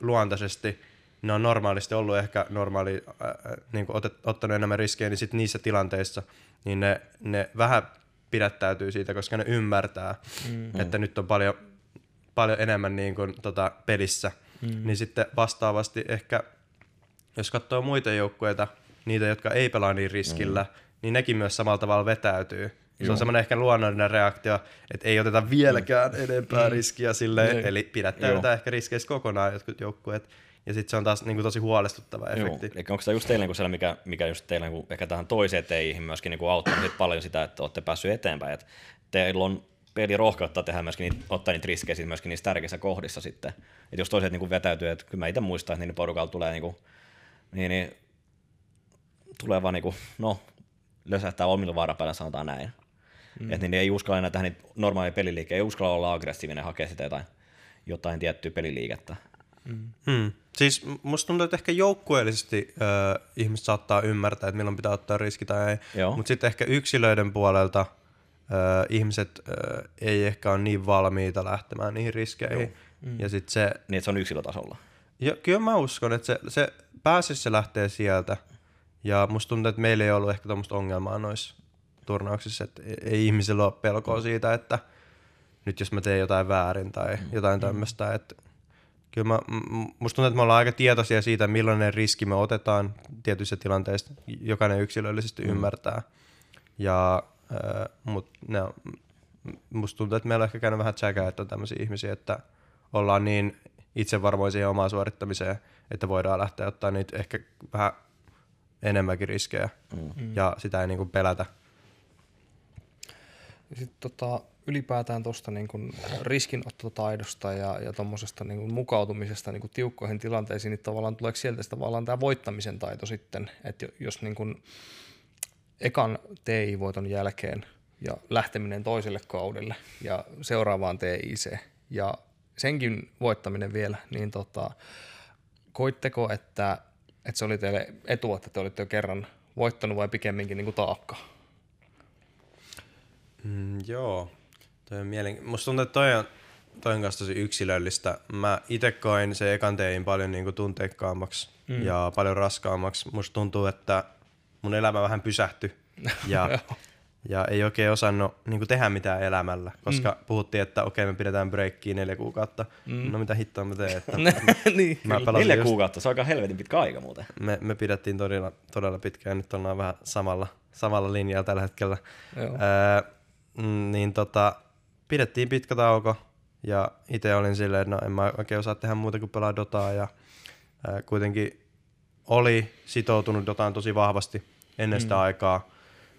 luontaisesti – ne on normaalisti ollut ehkä normaali, äh, niin kuin otet, ottanut enemmän riskejä, niin sit niissä tilanteissa niin ne, ne vähän pidättäytyy siitä, koska ne ymmärtää, mm. että nyt on paljon, paljon enemmän niin kuin, tota, pelissä. Mm. Niin sitten vastaavasti ehkä, jos katsoo muita joukkueita, niitä, jotka ei pelaa niin riskillä, mm. niin nekin myös samalla tavalla vetäytyy. Se Joo. on semmoinen ehkä luonnollinen reaktio, että ei oteta vieläkään mm. enempää mm. riskiä silleen, mm. eli pidättäydytään ehkä riskeissä kokonaan jotkut joukkueet. Ja sitten se on taas niin kuin, tosi huolestuttava efekti. Joo. Eli onko se just teillä niin siellä, mikä, mikä just teillä niin ehkä tähän toiseen teihin myöskin niin auttanut paljon sitä, että olette päässyt eteenpäin. Että teillä on peli rohkeuttaa tehdä myöskin niitä, ottaa niitä riskejä sit myöskin niissä tärkeissä kohdissa sitten. Että jos toiset niin vetäytyy, että kyllä mä itse muistan, että niin porukalla tulee niin kuin, niin, niin, tulee vaan niin kuin, no, lösähtää omilla varapäillä, sanotaan näin. Mm. Että niin ei uskalla enää tähän niitä normaaleja peliliikkejä, ei uskalla olla aggressiivinen, hakea sitä jotain, jotain tiettyä peliliikettä. Hmm. Siis musta tuntuu, että ehkä joukkueellisesti äh, ihmiset saattaa ymmärtää, että milloin pitää ottaa riski tai ei. Mutta sitten ehkä yksilöiden puolelta äh, ihmiset äh, ei ehkä ole niin valmiita lähtemään niihin riskeihin. Mm. Ja sitten se, Niin, että se on yksilötasolla. ja kyllä mä uskon, että se, se pääsisi se lähtee sieltä. Ja musta tuntuu, että meillä ei ollut ehkä tuommoista ongelmaa noissa turnauksissa, että ei- ei ihmisillä ole pelkoa siitä, että nyt jos mä teen jotain väärin tai jotain tämmöistä, että kyllä mä, musta tuntuu, että me ollaan aika tietoisia siitä, millainen riski me otetaan tietyissä tilanteissa, jokainen yksilöllisesti mm. ymmärtää. Ja, äh, mut ne on, musta tuntuu, että meillä on ehkä käynyt vähän tsäkää, että on tämmöisiä ihmisiä, että ollaan niin itsevarmoisia omaan suorittamiseen, että voidaan lähteä ottaa niitä ehkä vähän enemmänkin riskejä mm. ja sitä ei niinku pelätä. Sitten tota, ylipäätään tuosta niin riskinotto-taidosta ja, ja tuommoisesta niin mukautumisesta niin kuin tiukkoihin tilanteisiin, niin tavallaan tuleeko sieltä tavallaan tämä voittamisen taito sitten, että jo- jos niin kuin ekan TI-voiton jälkeen ja lähteminen toiselle kaudelle ja seuraavaan TIC ja senkin voittaminen vielä, niin tota, koitteko, että, että se oli teille etu, että te olitte jo kerran voittanut vai pikemminkin niin taakka? Mm, joo, toi on mielen... Musta tuntuu, että toi on, toi on kanssa tosi yksilöllistä. Mä itse koin se ekan tein paljon niinku tunteikkaammaksi mm. ja paljon raskaammaksi. Musta tuntuu, että mun elämä vähän pysähtyi ja, ja ei oikein osannut niinku tehdä mitään elämällä, koska mm. puhuttiin, että okei me pidetään breikkiä neljä kuukautta. Mm. No mitä hittoa mä teen, että niin, mä Neljä just- kuukautta, se on aika helvetin pitkä aika muuten. me, me pidettiin todella, todella pitkään, nyt ollaan vähän samalla, samalla linjalla tällä hetkellä. Joo. Öö, niin tota, pidettiin pitkä tauko ja itse olin silleen, että no en mä oikein osaa tehdä muuta kuin pelaa Dotaa ja ää, kuitenkin oli sitoutunut Dotaan tosi vahvasti ennen mm. sitä aikaa.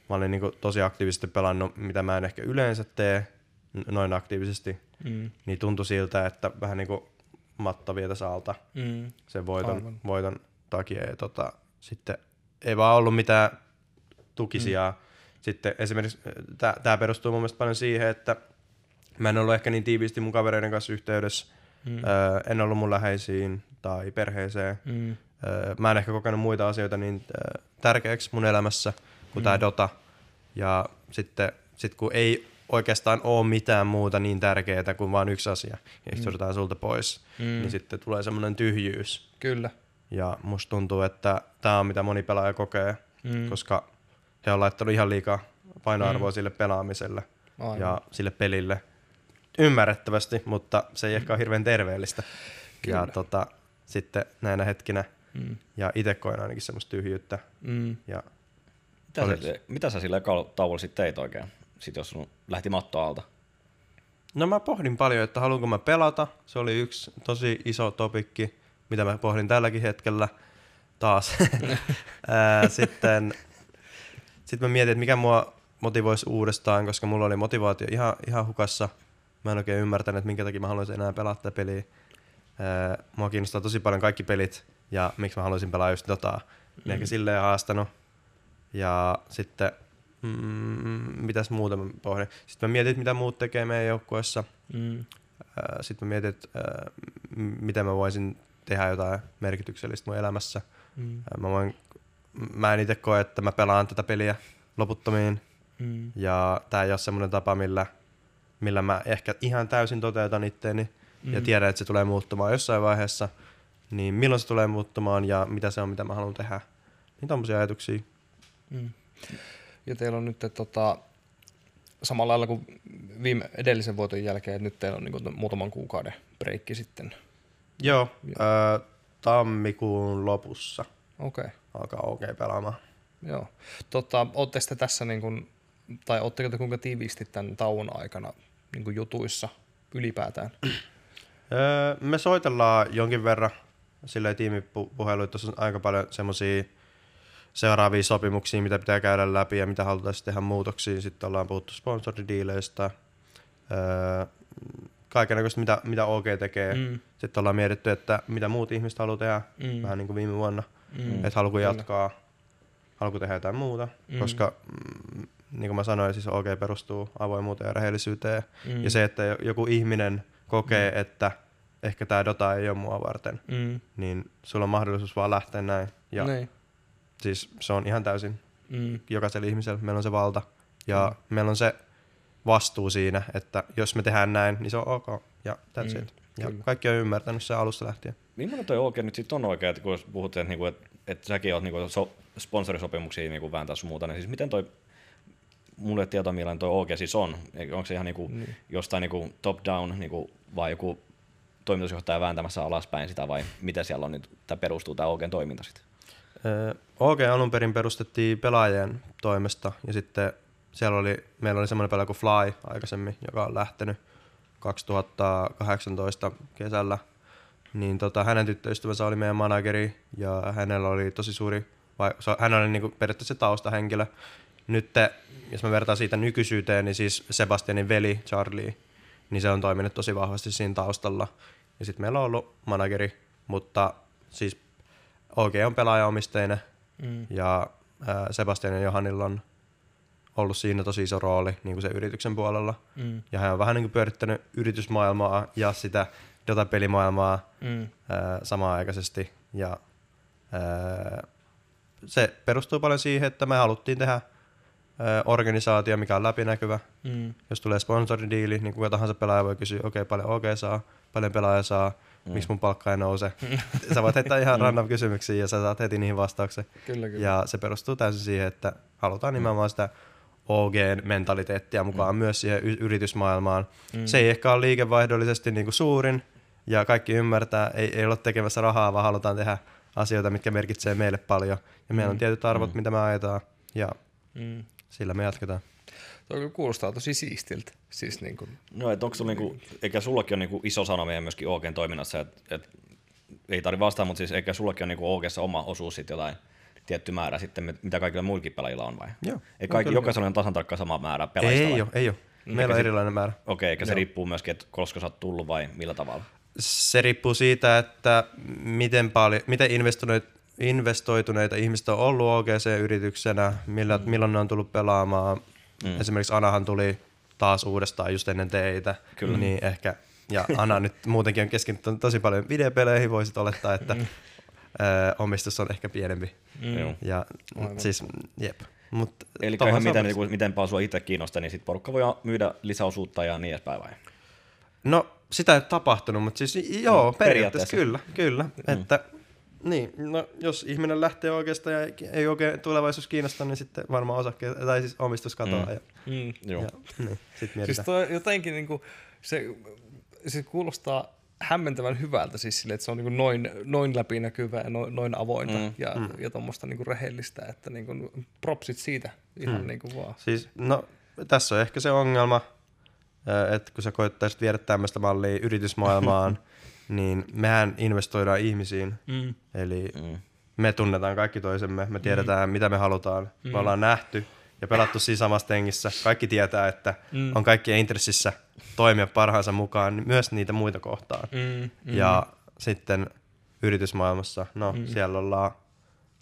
Mä olin niinku tosi aktiivisesti pelannut, mitä mä en ehkä yleensä tee noin aktiivisesti. Mm. Niin tuntui siltä, että vähän niinku matto vietäisi alta Mm. sen voiton, Aivan. voiton takia. Ja tota, sitten ei vaan ollut mitään tukisia. Mm. Sitten esimerkiksi tämä perustuu mun mielestä paljon siihen, että mä en ollut ehkä niin tiiviisti mun kavereiden kanssa yhteydessä. Mm. Öö, en ollut mun läheisiin tai perheeseen. Mm. Öö, mä en ehkä kokenut muita asioita niin öö, tärkeäksi mun elämässä kuin mm. tämä Dota. Ja sitten sit kun ei oikeastaan ole mitään muuta niin tärkeää kuin vain yksi asia, ja mm. otetaan sulta pois, mm. niin sitten tulee semmoinen tyhjyys. Kyllä. Ja musta tuntuu, että tämä on mitä moni pelaaja kokee, mm. koska he on laittanut ihan liikaa painoarvoa mm. sille pelaamiselle Aivan. ja sille pelille. Ymmärrettävästi, mutta se ei ehkä ole hirveän terveellistä. Ja tota, sitten näinä hetkinä, mm. ja itse koen ainakin semmoista tyhjyyttä. Mm. Ja Mitä, Olis. sä, mitä sä sillä tauolla sitten teit oikein? Sitten jos sun lähti matto alta. No mä pohdin paljon, että haluanko mä pelata. Se oli yksi tosi iso topikki, mitä mä pohdin tälläkin hetkellä taas. Sitten sitten mä mietin, että mikä mua motivoisi uudestaan, koska mulla oli motivaatio ihan, ihan hukassa. Mä en oikein ymmärtänyt, että minkä takia mä haluaisin enää pelata tätä peliä. Mua kiinnostaa tosi paljon kaikki pelit ja miksi mä haluaisin pelaa just Dotaa. Mm. Ehkä silleen haastanut. Ja sitten, mm, mitäs muuta mä pohdin. Sitten mä mietin, mitä muut tekee meidän joukkueessa. Mm. Sitten mä mietin, että miten mä voisin tehdä jotain merkityksellistä mun elämässä. Mm. Mä, voin, mä en itse koe, että mä pelaan tätä peliä loputtomiin. Mm. Ja tää ei ole semmoinen tapa, millä, millä mä ehkä ihan täysin toteutan itteeni. Mm. Ja tiedän, että se tulee muuttumaan jossain vaiheessa. Niin milloin se tulee muuttumaan ja mitä se on, mitä mä haluan tehdä. Niin tommosia ajatuksia. Mm. Ja teillä on nyt tota, samalla lailla kuin viime edellisen voiton jälkeen, että nyt teillä on niin muutaman kuukauden breikki sitten. Joo, ää, tammikuun lopussa Okei, okay. alkaa OK pelaamaan. joo. Tota, ootte sitten tässä, niin kuin, tai ootteko te kuinka tiiviisti tämän tauon aikana niin kuin jutuissa ylipäätään? Öö, me soitellaan jonkin verran silleen tiimipuheluita. Tuossa on aika paljon semmoisia seuraavia sopimuksia, mitä pitää käydä läpi ja mitä halutaan tehdä muutoksia. Sitten ollaan puhuttu sponsoridiileistä. öö, kaikenlaista, mitä, mitä OG tekee. Mm. Sitten ollaan mietitty, että mitä muut ihmiset haluaa tehdä, Mm. vähän niin kuin viime vuonna. Mm. Että Kyllä. jatkaa, haluatko tehdä jotain muuta, Mm. koska mm, niin kuin mä sanoin, siis OG perustuu avoimuuteen ja rehellisyyteen. Mm. Ja se, että jo- joku ihminen kokee, että ehkä tämä Dota ei ole mua varten, Mm. niin sulla on mahdollisuus vaan lähteä näin. Ja Niin. siis se on ihan täysin Mm. jokaisella ihmisellä. Meillä on se valta ja mm. meillä on se vastuu siinä, että jos me tehdään näin, niin se on ok. Ja that's Mm, mm. it. Ja kyllä. kaikki on ymmärtänyt sen alusta lähtien. Millainen toi oikein nyt sitten on oikein, että kun puhut, että, niinku, että, että säkin oot niinku, so, sponsorisopimuksia niinku vääntää sun muuta, niin siis miten toi, mulle tietoa millainen toi OG siis on. Onko se ihan niinku, Niin. jostain niinku top down niinku, vai joku toimitusjohtaja vääntämässä alaspäin sitä vai miten siellä on nyt, tämä perustuu tämä OGn toiminta sitten? Ö, OG alun perin perustettiin pelaajien toimesta ja sitten siellä oli, meillä oli semmoinen pelaaja kuin Fly aikaisemmin, joka on lähtenyt 2018 kesällä. Niin tota, hänen tyttöystävänsä oli meidän manageri ja hänellä oli tosi suuri, vai, hän oli niinku periaatteessa taustahenkilö. Nyt jos mä vertaan siitä nykyisyyteen, niin siis Sebastianin veli Charlie, niin se on toiminut tosi vahvasti siinä taustalla. Ja sitten meillä on ollut manageri, mutta siis OG on pelaajaomisteinen Mm. ja ää, Sebastian ja Johannilla on ollut siinä tosi iso rooli niin kuin se yrityksen puolella. Mm. Ja hän on vähän niin kuin pyörittänyt yritysmaailmaa ja sitä Dota-pelimaailmaa Mm. ää, samaan aikaisesti. Ja ää, se perustuu paljon siihen, että me haluttiin tehdä organisaatio, mikä on läpinäkyvä. Mm. Jos tulee sponsoridiili, niin kuka tahansa pelaaja voi kysyä, okei, okay, paljon OG saa, paljon pelaaja saa, mm. miksi mun palkka ei nouse. sä voit heittää ihan random kysymyksiä ja sä saat heti niihin vastauksen. Kyllä, kyllä. Ja se perustuu täysin siihen, että halutaan nimenomaan sitä OG-mentaliteettia mukaan mm. myös siihen y- yritysmaailmaan. Mm. Se ei ehkä ole liikevaihdollisesti niin kuin suurin, ja kaikki ymmärtää, ei, ei ole tekemässä rahaa, vaan halutaan tehdä asioita, mitkä merkitsee meille paljon. Ja meillä on tietyt arvot, mm. mitä me ajetaan, ja Mm. Sillä me jatketaan. Toi kyllä kuulostaa tosi siistiltä. Siis niin kuin, No, että onko sulla niinku, eikä sullakin ole niinku iso sana meidän myöskin OGn toiminnassa, että et, ei tarvi vastaa, mutta siis eikä sullakin ole niinku OGssa oma osuus sitten jotain tietty määrä sitten, mit- mitä kaikilla muillakin pelaajilla on vai? Joo. Ei kaikki, jokaisella on tasan tarkkaan sama määrä pelaajista vai? Ei ole, ei ole. Meillä on sit- erilainen määrä. Okei, eikä se riippuu myöskin, että koska sä oot tullut vai millä tavalla? Se riippuu siitä, että miten, paljon, miten investoineet, investoituneita ihmiset on ollut OGC-yrityksenä, millä, mm. milloin ne on tullut pelaamaan. Mm. Esimerkiksi Anahan tuli taas uudestaan just ennen teitä, Kyllä. niin ehkä, ja Ana nyt muutenkin on keskittynyt tosi paljon videopeleihin, voisit olettaa, että mm. ö, omistus on ehkä pienempi. Mm. Joo. Ja siis, jep. Mut Eli ihan miten, niin miten paljon sua itse kiinnostaa, niin sitten porukka voi myydä lisäosuutta ja niin edespäin vai? No, sitä ei ole tapahtunut, mutta siis joo, no, periaatteessa, periaatteessa. kyllä, kyllä. Mm. Että, niin, no, jos ihminen lähtee oikeastaan ja ei, ei oikein tulevaisuus kiinnosta, niin sitten varmaan osakkeet, tai siis omistus katoaa. Mm. Ja, mm. Joo. ja niin, sitten Siis toi jotenkin niinku, se, se kuulostaa hämmentävän hyvältä siis sille, että se on niinku noin, noin läpinäkyvää ja noin, noin avointa Mm. ja, mm. ja tuommoista niinku rehellistä, että niinku, propsit siitä ihan mm. niinku vaan. Siis, no, tässä on ehkä se ongelma, että kun sä koettaisit viedä tämmöistä mallia yritysmaailmaan, niin mehän investoidaan ihmisiin. Mm. Eli Mm. me tunnetaan kaikki toisemme, me tiedetään mm. mitä me halutaan, mm. me ollaan nähty ja pelattu siinä samassa tengissä. Kaikki tietää, että mm. on kaikkien intressissä toimia parhaansa mukaan myös niitä muita kohtaan. Mm. Mm. Ja sitten yritysmaailmassa, no mm. siellä ollaan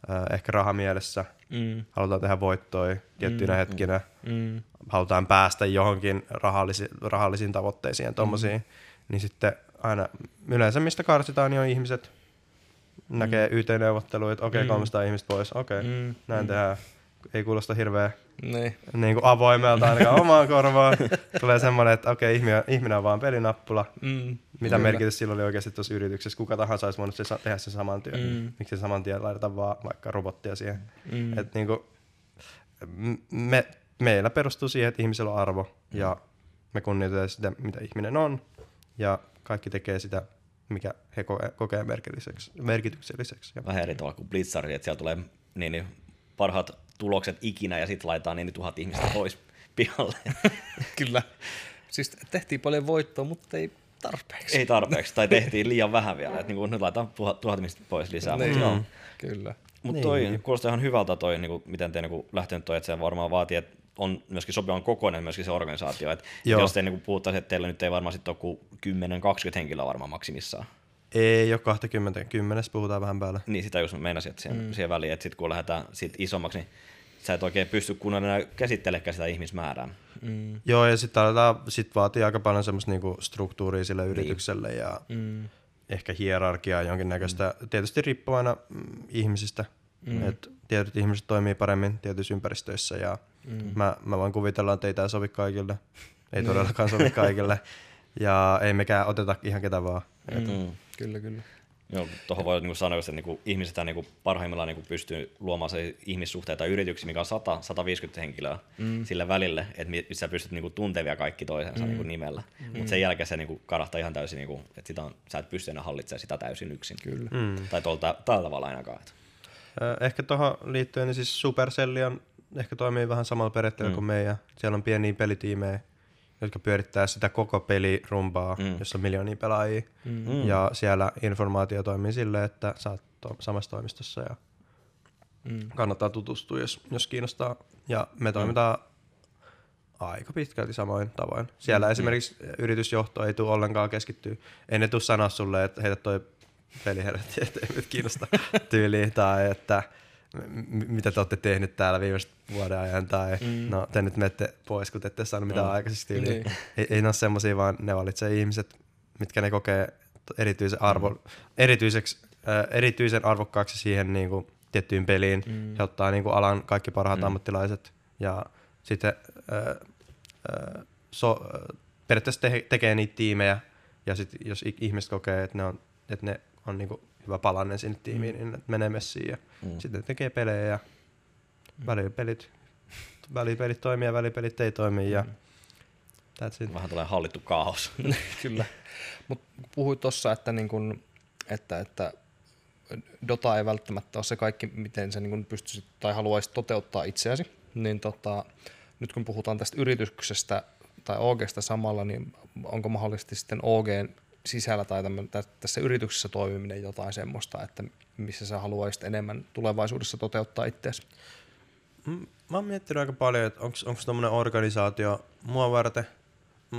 äh, ehkä rahamielessä, Mm. halutaan tehdä voittoja tiettyinä mm. hetkinä, Mm. halutaan päästä johonkin rahallisi, rahallisiin tavoitteisiin ja tommosiin, mm. niin sitten aina yleensä mistä karsitaan, niin on ihmiset, näkee mm. YT-neuvotteluja, että okei, okay, Mm. 300 ihmistä pois, okei, okay, Mm. mm. näin mm. tehdään. Ei kuulosta hirveän Niin. niin kuin avoimelta ainakaan omaan korvaan. Tulee semmoinen, että okei, okay, ihminen, ihminen on vaan pelinappula. Mm. Mitä merkitys sillä oli oikeasti tuossa yrityksessä? Kuka tahansa olisi voinut se, sa- tehdä sen saman työn. Mm. Miksi se saman tien laitetaan vaan vaikka robottia siihen? Mm. Et niinku, m- me, meillä perustuu siihen, että ihmisellä on arvo ja me kunnioitetaan sitä, mitä ihminen on ja kaikki tekee sitä, mikä he kokee merkitykselliseksi. merkitykselliseksi. Vähän eri tavalla kuin Blitzard, että siellä tulee niin, niin, parhaat tulokset ikinä ja sitten laitetaan niin, niin tuhat ihmistä pois pihalle. Kyllä. Siis tehtiin paljon voittoa, mutta ei tarpeeksi. Ei tarpeeksi, tai tehtiin liian vähän vielä. Että niin nyt laitetaan tuhat, tuhat ihmistä pois lisää. Niin. Mutta joo. Kyllä. Mutta Niin. toi kuulostaa ihan hyvältä toi, niin kuin, miten te niin lähtenyt toi, että se varmaan vaatii, että on myöskin sopivan kokoinen myöskin se organisaatio. Et Joo. jos te niin puhuttaisiin, että teillä nyt ei varmaan sitten ole kuin 10-20 henkilöä varmaan maksimissaan. Ei ole 20, kymmenes puhutaan vähän päällä. Niin sitä just meinasin, että siihen, mm. siihen väliin, että sitten kun lähdetään sit isommaksi, niin sä et oikein pysty kunnolla enää käsittelemään sitä ihmismäärää. Mm. Joo, ja sitten aletaan, sit vaatii aika paljon semmoista niinku struktuuria sille yritykselle ja Mm. ehkä hierarkiaa jonkinnäköistä, mm. tietysti riippuvaina mm, ihmisistä. Mm. Et tietyt ihmiset toimii paremmin tietyissä ympäristöissä ja mm. mä, mä voin kuvitella, että ei tämä sovi kaikille. Ei todellakaan sovi kaikille. Ja ei mekään oteta ihan ketä vaan. Et, Mm. Kyllä, kyllä. Joo, tuohon voi niinku sanoa, että niinku ihmiset niinku parhaimmillaan niinku pystyy luomaan se ihmissuhteita yrityksiä, mikä on 100-150 henkilöä mm. sillä välille, että mi- missä pystyt niinku tuntevia kaikki toisensa mm. niinku nimellä. Mm. Mutta sen jälkeen se niinku karahtaa ihan täysin, niinku, että sitä on, sä et pysty enää hallitsemaan sitä täysin yksin. Kyllä. mm. Tai tuolta, tällä tavalla ainakaan. Ehkä tuohon liittyen, niin siis Supercell on, ehkä toimii vähän samalla periaatteella mm. kuin meidän. Siellä on pieniä pelitiimejä, jotka pyörittää sitä koko pelirumbaa, mm. jossa on miljoonia pelaajia. Mm. Ja siellä informaatio toimii silleen, että sä oot to- samassa toimistossa ja mm. kannattaa tutustua, jos, jos kiinnostaa. Ja me toimitaan aika pitkälti samoin tavoin. Siellä mm. esimerkiksi yritysjohto ei tule ollenkaan keskittyä. Ei ne tule sanoa sulle, että heitä toi peli helvetti, että ei nyt kiinnosta tyyliin, tai että mitä te olette tehnyt täällä viimeiset vuoden ajan, tai mm. no te nyt menette pois, kun te ette saanut mitään mm. aikaiseksi tyyliin. Niin. Ei, ei ne ole semmosia, vaan ne valitsee ihmiset, mitkä ne kokee erityisen, arvo, mm. erityiseksi, äh, erityisen arvokkaaksi siihen niin kuin, tiettyyn peliin. Mm. He ottaa niin kuin, alan kaikki parhaat mm. ammattilaiset ja sitten äh, äh, so, äh, periaatteessa te- tekee niitä tiimejä ja sit, jos ihmiset kokee, että ne on, että ne on niinku hyvä palanen sinne tiimiin, mm. niin ne menee messiin ja mm. sitten tekee pelejä ja mm. välipelit, välipelit toimii ja välipelit ei toimi ja that's it. Vähän tulee hallittu kaos. Kyllä. Mutta puhuit tuossa, että, niin kun, että, että Dota ei välttämättä ole se kaikki, miten sä niin kun pystyisit tai haluaisit toteuttaa itseäsi. Niin tota, nyt kun puhutaan tästä yrityksestä tai OGsta samalla, niin onko mahdollisesti sitten OGn sisällä tai tämän, tä- tässä yrityksessä toimiminen jotain semmoista, että missä sä haluaisit enemmän tulevaisuudessa toteuttaa itseäsi? Mm, Mä oon miettinyt aika paljon, että onko tommonen organisaatio mua varten.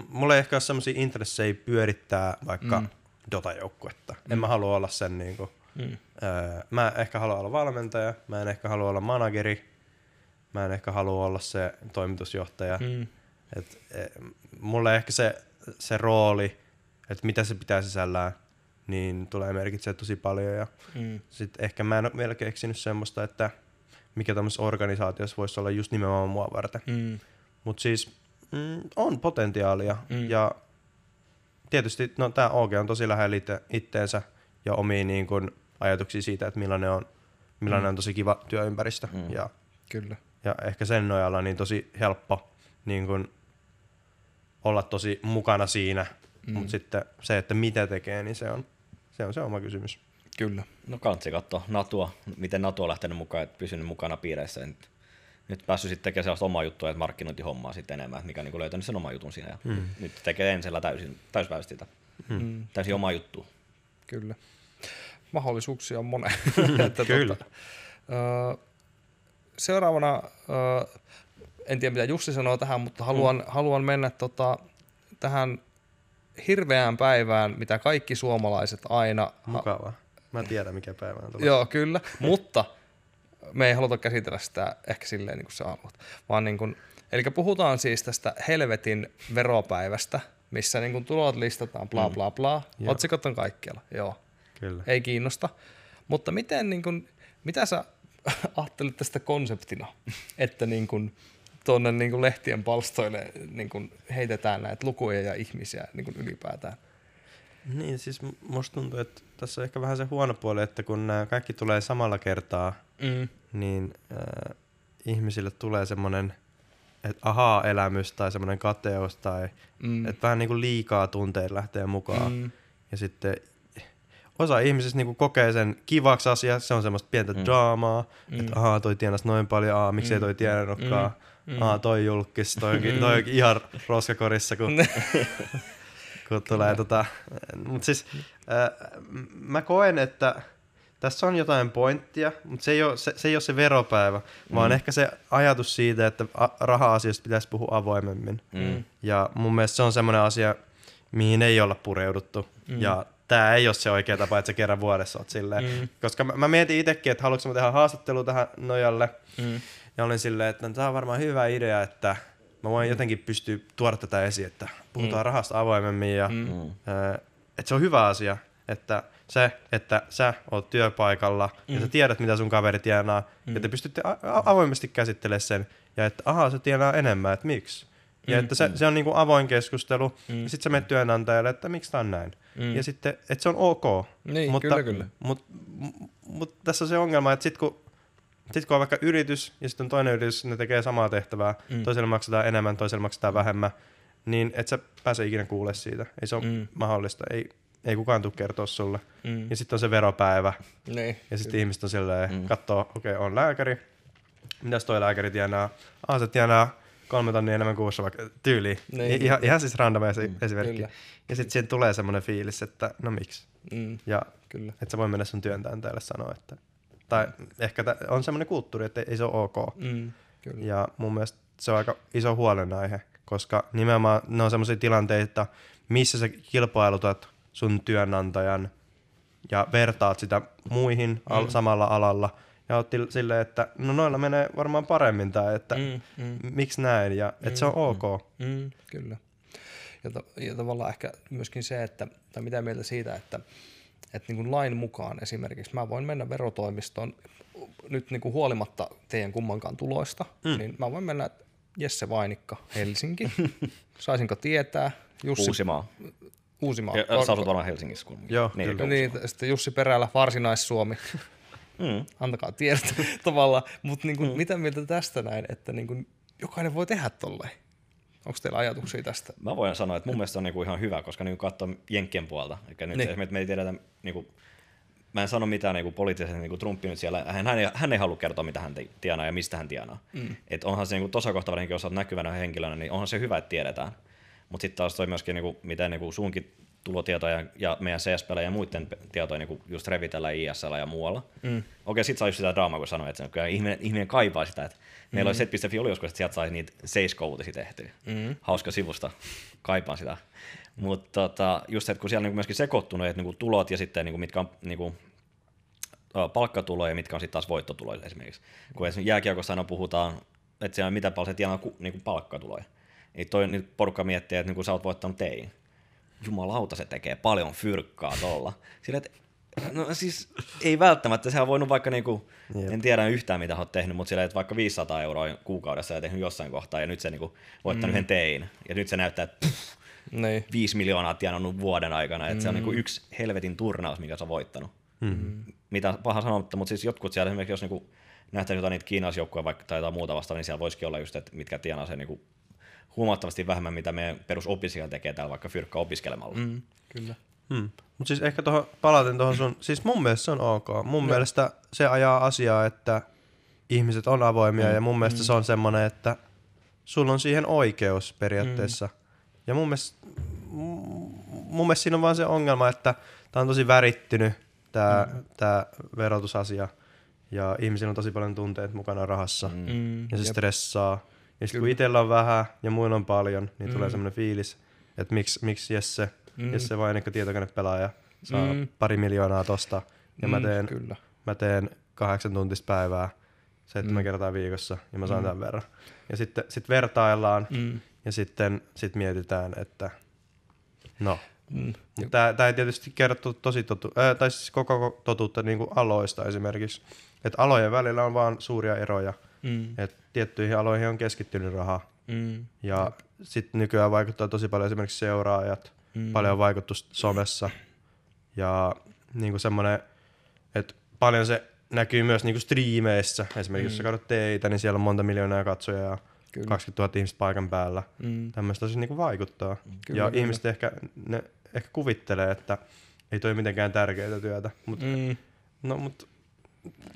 Mulla ei ehkä ole semmosia intressejä pyörittää vaikka mm. Dota-joukkuetta. Mm. En mä halua olla sen niinku. Mm. Öö, mä ehkä haluan olla valmentaja, mä en ehkä halua olla manageri, mä en ehkä halua olla se toimitusjohtaja. Mm. Et, e, mulle ehkä se, se rooli, että mitä se pitää sisällään, niin tulee merkitsee tosi paljon. Ja Mm. sitten ehkä mä en ole vielä keksinyt semmoista, että mikä tämmöisessä organisaatiossa voisi olla just nimenomaan mua varten. Mm. Mutta siis mm, on potentiaalia Mm. ja tietysti no, tämä OG on tosi lähellä itse, itteensä ja omiin niin kun, ajatuksia siitä, että millainen on, millainen Mm. on tosi kiva työympäristö. Mm. Ja, Kyllä. ja ehkä sen nojalla niin tosi helppo niin kun, olla tosi mukana siinä, mm. mutta sitten se, että mitä tekee, niin se on se, on se oma kysymys. Kyllä. No kansi katsoa Natua, miten Natu on lähtenyt mukaan, että pysynyt mukana piireissä. Nyt, nyt päässyt sitten tekemään sellaista omaa juttua, että markkinointihommaa sitten enemmän, että mikä on niin löytänyt sen oman jutun siinä. Ja mm. Nyt tekee ensellä täysin, täyspäiväisesti sitä. Mm. Täysin omaa juttua. Kyllä. Mahdollisuuksia on monen. Että Kyllä. Tota, ö, seuraavana, ö, en tiedä mitä Jussi sanoo tähän, mutta haluan, mm. haluan mennä tota, tähän hirveään päivään, mitä kaikki suomalaiset aina... Mukavaa. Mä tiedän, mikä päivä on tullut. Joo, kyllä, mutta me ei haluta käsitellä sitä ehkä silleen niin kuin sä haluat. Vaan niin kuin, eli puhutaan siis tästä helvetin veropäivästä, missä niin kuin tulot listataan bla bla bla. Joo. Otsikot on kaikkialla, joo. Kyllä. Ei kiinnosta. Mutta miten, niin kuin, mitä sä ajattelet tästä konseptina, että niin kuin, tuonne niin kuin lehtien palstoille niin kuin heitetään näitä lukuja ja ihmisiä niin kuin ylipäätään? Niin, siis musta tuntuu, että tässä on ehkä vähän se huono puoli, että kun nämä kaikki tulee samalla kertaa, Mm. niin äh, ihmisille tulee semmoinen että ahaa-elämys tai semmoinen kateus tai Mm. että vähän niin kuin liikaa tunteet lähtee mukaan. Mm. Ja sitten osa ihmisistä niin kuin kokee sen kivaksi asia, se on semmoista pientä mm. draamaa, mm. että ahaa toi tienas noin paljon, aa miksei toi tienannutkaan, mm. Mm. aa toi julkis, toi onkin, toi onkin ihan roskakorissa, kun kun tulee tota, mutta siis äh, mä koen, että tässä on jotain pointtia, mutta se ei ole se, se, ei ole se veropäivä, mm. vaan ehkä se ajatus siitä, että a- raha-asioista pitäisi puhua avoimemmin. Mm. Ja mun mielestä se on semmoinen asia, mihin ei olla pureuduttu. Mm. Ja tämä ei ole se oikea tapa, että sä kerran vuodessa oot silleen. Mm. Koska mä, mä mietin itsekin, että haluatko mä tehdä haastattelu tähän nojalle. Mm. Ja olin silleen, että no, tämä on varmaan hyvä idea, että mä voin jotenkin pystyä tuoda tätä esiin, että puhutaan mm. rahasta avoimemmin ja mm. äh, että se on hyvä asia, että se, että sä oot työpaikalla mm. ja sä tiedät, mitä sun kaveri tienaa, mm. ja te pystytte a- a- avoimesti käsittelemään sen, ja että ahaa, se tienaa enemmän, että miksi. Ja mm, että se, mm. se on niinku avoin keskustelu, mm. ja sitten sä menet työnantajalle, että miksi tämä on näin. Mm. Ja sitten, että se on ok. Niin, mutta, kyllä, kyllä. Mutta mut tässä on se ongelma, että sitten kun, sit kun on vaikka yritys, ja sitten on toinen yritys, ne tekee samaa tehtävää, mm. toiselle maksetaan enemmän, toiselle maksetaan vähemmän, niin et sä pääse ikinä kuule siitä. Ei se ole mm. mahdollista. Ei, ei kukaan tule kertoa sulle. Mm. Ja sitten on se veropäivä. Niin, Ja sitten ihmiset on silleen, mm. katsoo, okei, okay, on lääkäri. Mitäs toi lääkäri tienaa? Ah, se tienaa kolme tonnia enemmän kuussa vaikka tyyliin. Niin. Ihan, ihan siis random Mm, esimerkki. kyllä. Ja sitten siihen tulee semmoinen fiilis, että no miksi? Mm, Ja että sä voi mennä sun työntäjälle sanoa, että... Tai ehkä tä, on semmoinen kulttuuri, että ei se ole ok. Mm, kyllä. Ja mun mielestä se on aika iso huolenaihe, koska nimenomaan ne on semmoisia tilanteita, missä sä kilpailutat sun työnantajan ja vertaat sitä muihin al- samalla alalla ja oot til- silleen, että no noilla menee varmaan paremmin tai että Mm, mm. miksi näin ja että se on ok. Mm, kyllä. Ja, ta- ja tavallaan ehkä myöskin se, että, tai mitä mieltä siitä, että, että niin kuin lain mukaan esimerkiksi mä voin mennä verotoimistoon nyt niin kuin huolimatta teidän kummankaan tuloista, mm. niin mä voin mennä Jesse Vainikka, Helsinki. Saisinko tietää? Jussi Uusimaa. Uusimaa. Ja, sä asut varmaan Helsingissä. Kun... Joo, niin, kyllä. niin, sitten Jussi Perälä, Varsinais-Suomi. Mm. Antakaa tiedot tavallaan. Mutta niin mm. mitä mieltä tästä näin, että niin kuin jokainen voi tehdä tolleen? Onko teillä ajatuksia tästä? Mä voin sanoa, että mun mielestä se on niinku ihan hyvä, koska niinku katsoo Jenkkien puolta. Eli nyt Niin. me ei tiedetä, niinku, mä en sano mitään niinku poliittisesti, niinku Trump nyt siellä, hän, hän, ei, hän ei halua kertoa, mitä hän tienaa ja mistä hän tienaa. Mm. Et onhan se niinku, varsinkin jos olet näkyvänä henkilönä, niin onhan se hyvä, että tiedetään. Mutta sitten taas toi myöskin, niinku, miten niinku sunkin tulotietoja ja meidän CSPllä ja muiden tietoja niinku just revitellä ISL ja muualla. Mm. Okei, sit saa just sitä draamaa, kun sanoin, että se, kyllä ihminen, ihminen kaipaa sitä, että meillä oli set.fi oli joskus, että sieltä sai niitä seiskouutisia tehtyä. Mm. Hauska sivusta, kaipaan sitä. Mutta tota, just se, että kun siellä niinku myöskin sekoittunut, että niinku tulot ja sitten niinku, mitkä on niinku, ö, palkkatuloja ja mitkä on sitten taas voittotuloja esimerkiksi. Kun esimerkiksi jääkiekossa aina puhutaan, että siellä mitä paljon se tienaa ku, niinku palkkatuloja. Niin toi nyt porukka miettii, että niinku sä oot voittanut tein. Jumalauta, se tekee paljon fyrkkaa tolla. Sillä, että No siis ei välttämättä, sehän on voinut vaikka niinku, Jep. en tiedä yhtään mitä oot tehnyt, mutta sillä että vaikka 500 euroa kuukaudessa ja tehnyt jossain kohtaa ja nyt se niinku voittanut mm. yhden tein. Ja nyt se näyttää, että pff, Niin. 5 miljoonaa tienannut vuoden aikana, että mm. se on niinku yksi helvetin turnaus, mikä on voittanut. Mm. Mitä paha sanomatta, mutta siis jotkut siellä esimerkiksi, jos niinku nähtäisiin jotain niitä kiinalaisjoukkoja vaikka tai jotain muuta vastaan, niin siellä voisikin olla just, että mitkä tienaa se niinku huomattavasti vähemmän, mitä meidän perusopiskelija tekee täällä vaikka fyrkka opiskelemalla. Mm. Kyllä. Hmm. Mutta siis ehkä tohon, palaten tuohon sun, siis mun mielestä se on ok. Mun mielestä se ajaa asiaa, että ihmiset on avoimia mm. ja mun mielestä mm. se on semmoinen, että sulla on siihen oikeus periaatteessa. Mm. Ja mun mielestä, mun mielestä siinä on vaan se ongelma, että tää on tosi värittynyt tää, mm. tää verotusasia ja ihmisillä on tosi paljon tunteet mukana rahassa mm. Mm, ja se jep. stressaa. Ja sitten kun itsellä on vähän ja muilla on paljon, niin mm. tulee semmoinen fiilis, että miksi, miksi Jesse, mm. Jesse Vainikka tietokonepelaaja saa Mm. pari miljoonaa tosta ja mä Mm, teen, kyllä. mä teen kahdeksan tuntista päivää seitsemän mm. kertaa viikossa ja mä saan mm. tämän verran. Ja sitten sit vertaillaan Mm. ja sitten sit mietitään, että no. Mm. Tää ei tietysti kerro tosi totu, äh, tai siis koko totuutta niin kuin aloista esimerkiksi. Että alojen välillä on vaan suuria eroja. Mm. Et tiettyihin aloihin on keskittynyt raha. Mm. Ja sitten nykyään vaikuttaa tosi paljon esimerkiksi seuraajat, mm. paljon vaikutusta somessa. Ja niinku semmoinen, että paljon se näkyy myös niinku striimeissä. Esimerkiksi mm. jos sä katsot teitä, niin siellä on monta miljoonaa katsojaa ja Kyllä. 20 000 ihmistä paikan päällä. Mm. Tämmöistä siis niinku vaikuttaa. Kyllä, ja kyllä. ihmiset ehkä, ne ehkä kuvittelee, että ei toi mitenkään tärkeää työtä. Mutta Mm. no, mut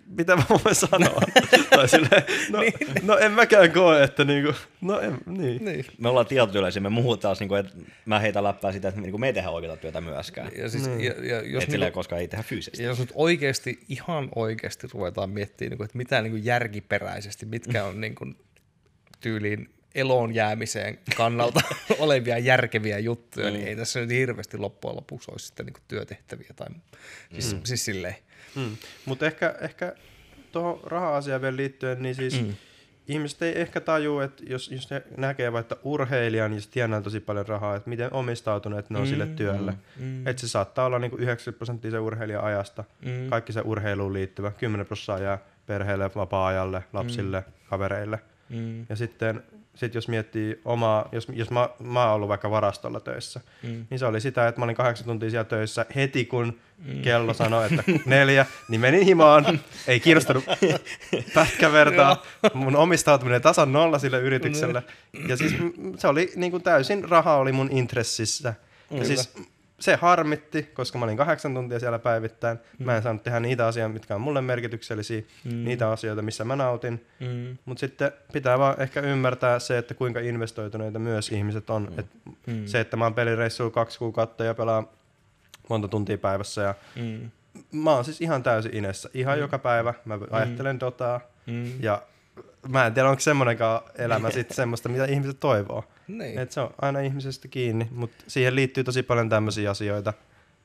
mitä mä voin sanoa? tai silleen, no, no en mäkään koe, että niinku, no en, niin. Niin. Me ollaan tietotyöläisiä, me muuhut taas, niin kuin, että mä heitän läppää sitä, että niin me ei tehdä oikeaa työtä myöskään. Ja, siis, ja, ja, jos, Et silleen, niinku, koska ei tehdä fyysisesti. ja jos nyt oikeasti, ihan oikeasti ruvetaan miettimään, niinku, että mitä niinku järkiperäisesti, mitkä on niinku, tyyliin eloon jäämiseen kannalta olevia järkeviä juttuja, niin ei tässä nyt hirveästi loppujen lopuksi olisi sitten niinku työtehtäviä. Tai, siis, mm. siis silleen. Mm. Mutta ehkä, ehkä tuohon raha-asiaan vielä liittyen, niin siis mm. ihmiset ei ehkä taju, että jos, jos ne näkee vaikka urheilijan, niin se tienaa tosi paljon rahaa, että miten omistautuneet ne on mm. sille työlle. Mm. Että se saattaa olla niinku 90 prosenttia se urheilijan ajasta, mm. kaikki se urheiluun liittyvä, 10 prosenttia jää perheelle, vapaa-ajalle, lapsille, mm. kavereille. Mm. Ja sitten sit jos miettii omaa, jos, jos mä, mä oon ollut vaikka varastolla töissä, mm. niin se oli sitä, että mä olin kahdeksan tuntia siellä töissä heti kun mm. kello sanoi, että neljä, niin menin himaan, ei kiinnostanut pätkävertaa, mun omistautuminen tasan nolla sille yritykselle. Ja siis se oli niin kuin täysin, raha oli mun intressissä. Ja siis se harmitti, koska mä olin kahdeksan tuntia siellä päivittäin. Mm. Mä en saanut tehdä niitä asioita, mitkä on mulle merkityksellisiä, mm. niitä asioita, missä mä nautin. Mm. Mutta sitten pitää vaan ehkä ymmärtää se, että kuinka investoituneita myös ihmiset on. Mm. Et mm. Se, että mä oon pelireissulla kaksi kuukautta ja pelaan monta tuntia päivässä. Ja mm. Mä oon siis ihan täysin inessä. Ihan mm. joka päivä mä ajattelen Dotaa. Mm. Ja mä en tiedä, onko semmoinenkaan elämä sitten semmoista, mitä ihmiset toivoo. Niin. Et se on aina ihmisestä kiinni, mutta siihen liittyy tosi paljon tämmöisiä asioita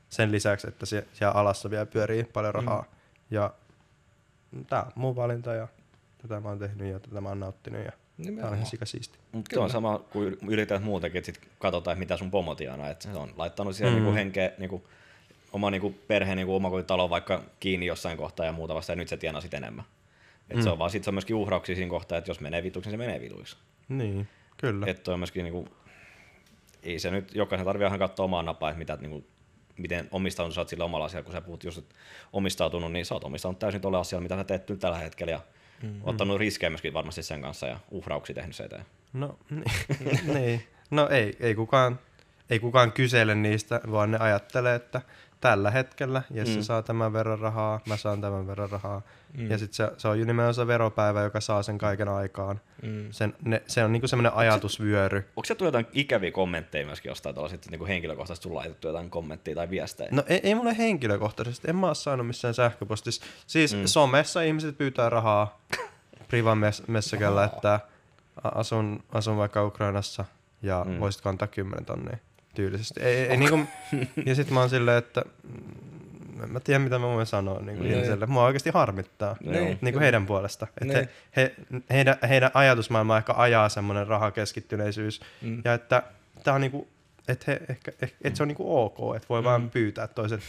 sen lisäksi, että siellä alassa vielä pyörii paljon rahaa. Mm. Ja tämä on mun valinta ja tätä mä oon tehnyt ja tätä mä oon nauttinut ja tämä on ihan sikasiisti. Mutta se on sama kuin yrität muutenkin, että sit katsotaan, että mitä sun pomo tienaa. Että se on laittanut siihen mm. niinku henkeä, niinku, oma niinku perheen niinku omakotitalo vaikka kiinni jossain kohtaa ja muuta vasta, ja nyt se tienaa sit enemmän. Et mm. se on vaan sit se on myöskin uhrauksia siinä kohtaa, että jos menee vituksi, niin se menee vituiksi. Niin, kyllä. Että on myöskin niinku, ei se nyt, jokaisen tarvii ihan katsoa omaa napaa, että mitä, niinku, miten omistautunut sä oot sillä omalla asialla, kun sä puhut just, että omistautunut, niin sä oot omistautunut täysin tuolle asialle, mitä sä teet nyt tällä hetkellä, ja mm-hmm. ottanut riskejä myöskin varmasti sen kanssa, ja uhrauksia tehnyt se eteen. No, niin. niin. No ei, ei kukaan, ei kukaan kysele niistä, vaan ne ajattelee, että tällä hetkellä Jesse mm. saa tämän verran rahaa, mä saan tämän verran rahaa. Mm. Ja sitten se, se on nimenomaan se veropäivä, joka saa sen kaiken aikaan. Mm. Sen, ne, se on niinku semmoinen ajatusvyöry. Onko se tullut jotain ikäviä kommentteja myöskin jostain tällaiset niinku henkilökohtaisesti sun laitettu jotain kommentteja tai viestejä? No ei, ei mulle henkilökohtaisesti, en mä oo saanut missään sähköpostissa. Siis mm. somessa ihmiset pyytää rahaa privan messakällä, että asun, asun vaikka Ukrainassa ja mm. voisitko antaa 10 tonnia tyylisesti. Ei, ei, niinku, ja sitten mä oon silleen, että mm, en mä tiedä mitä mä voin sanoa niin kuin ihmiselle. Mua oikeasti harmittaa niin, niin kuin heidän puolesta. Että he, he, heidän, heidän ajatusmaailma ehkä ajaa semmoinen rahakeskittyneisyys. Mm. Ja että tää on niinku, että he, ehkä, ehkä, että se on niinku ok, että voi mm. vaan pyytää toiset.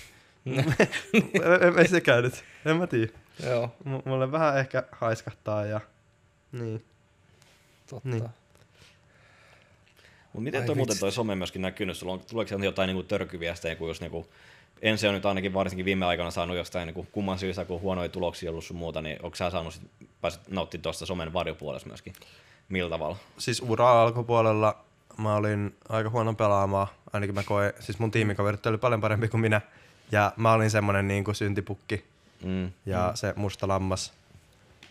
ei sekään nyt, en mä tiedä. Joo. M- mulle vähän ehkä haiskahtaa ja niin. Totta. Niin. Mutta miten toi muuten toi some myöskin näkynyt? Sulla on, tuleeko sieltä jotain niinku törkyviestejä, kun jos niinku, ensin on nyt ainakin varsinkin viime aikoina saanut jostain niinku kumman syystä, kun huonoja tuloksia ollut sun muuta, niin onko sä saanut sit, pääsit nauttimaan tuosta somen varjopuolesta myöskin? Millä tavalla? Siis ura alkupuolella mä olin aika huono pelaamaan, ainakin mä koen, siis mun tiimikaverit oli paljon parempi kuin minä, ja mä olin semmonen niin kuin syntipukki mm. ja mm. se musta lammas.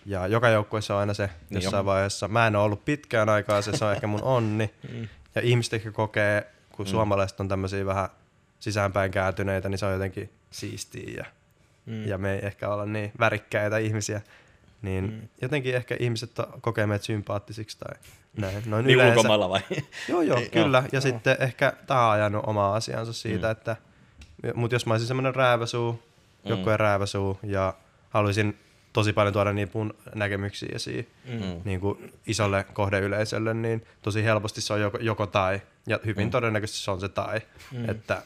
Ja joka joukkueessa on aina se niin jossain jo. vaiheessa. Mä en ole ollut pitkään aikaa, se, se on ehkä mun onni. Mm. Ja ihmiset ehkä kokee, kun mm. suomalaiset on tämmöisiä vähän sisäänpäin kääntyneitä, niin se on jotenkin siistiä ja, mm. ja me ei ehkä olla niin värikkäitä ihmisiä. Niin mm. jotenkin ehkä ihmiset kokee meitä sympaattisiksi tai näin. Noin niin yleensä. ulkomailla vai? Joo, joo, kyllä. Ja joo. sitten ehkä tämä on ajanut omaa asiansa siitä, mm. että mutta jos mä olisin semmoinen rääväsuu, mm. joukkueen rääväsuu ja haluaisin tosi paljon tuoda niin mun näkemyksiä esiin mm. niin kuin isolle kohdeyleisölle, niin tosi helposti se on joko, joko tai. Ja hyvin mm. todennäköisesti se on se tai. Mm. Että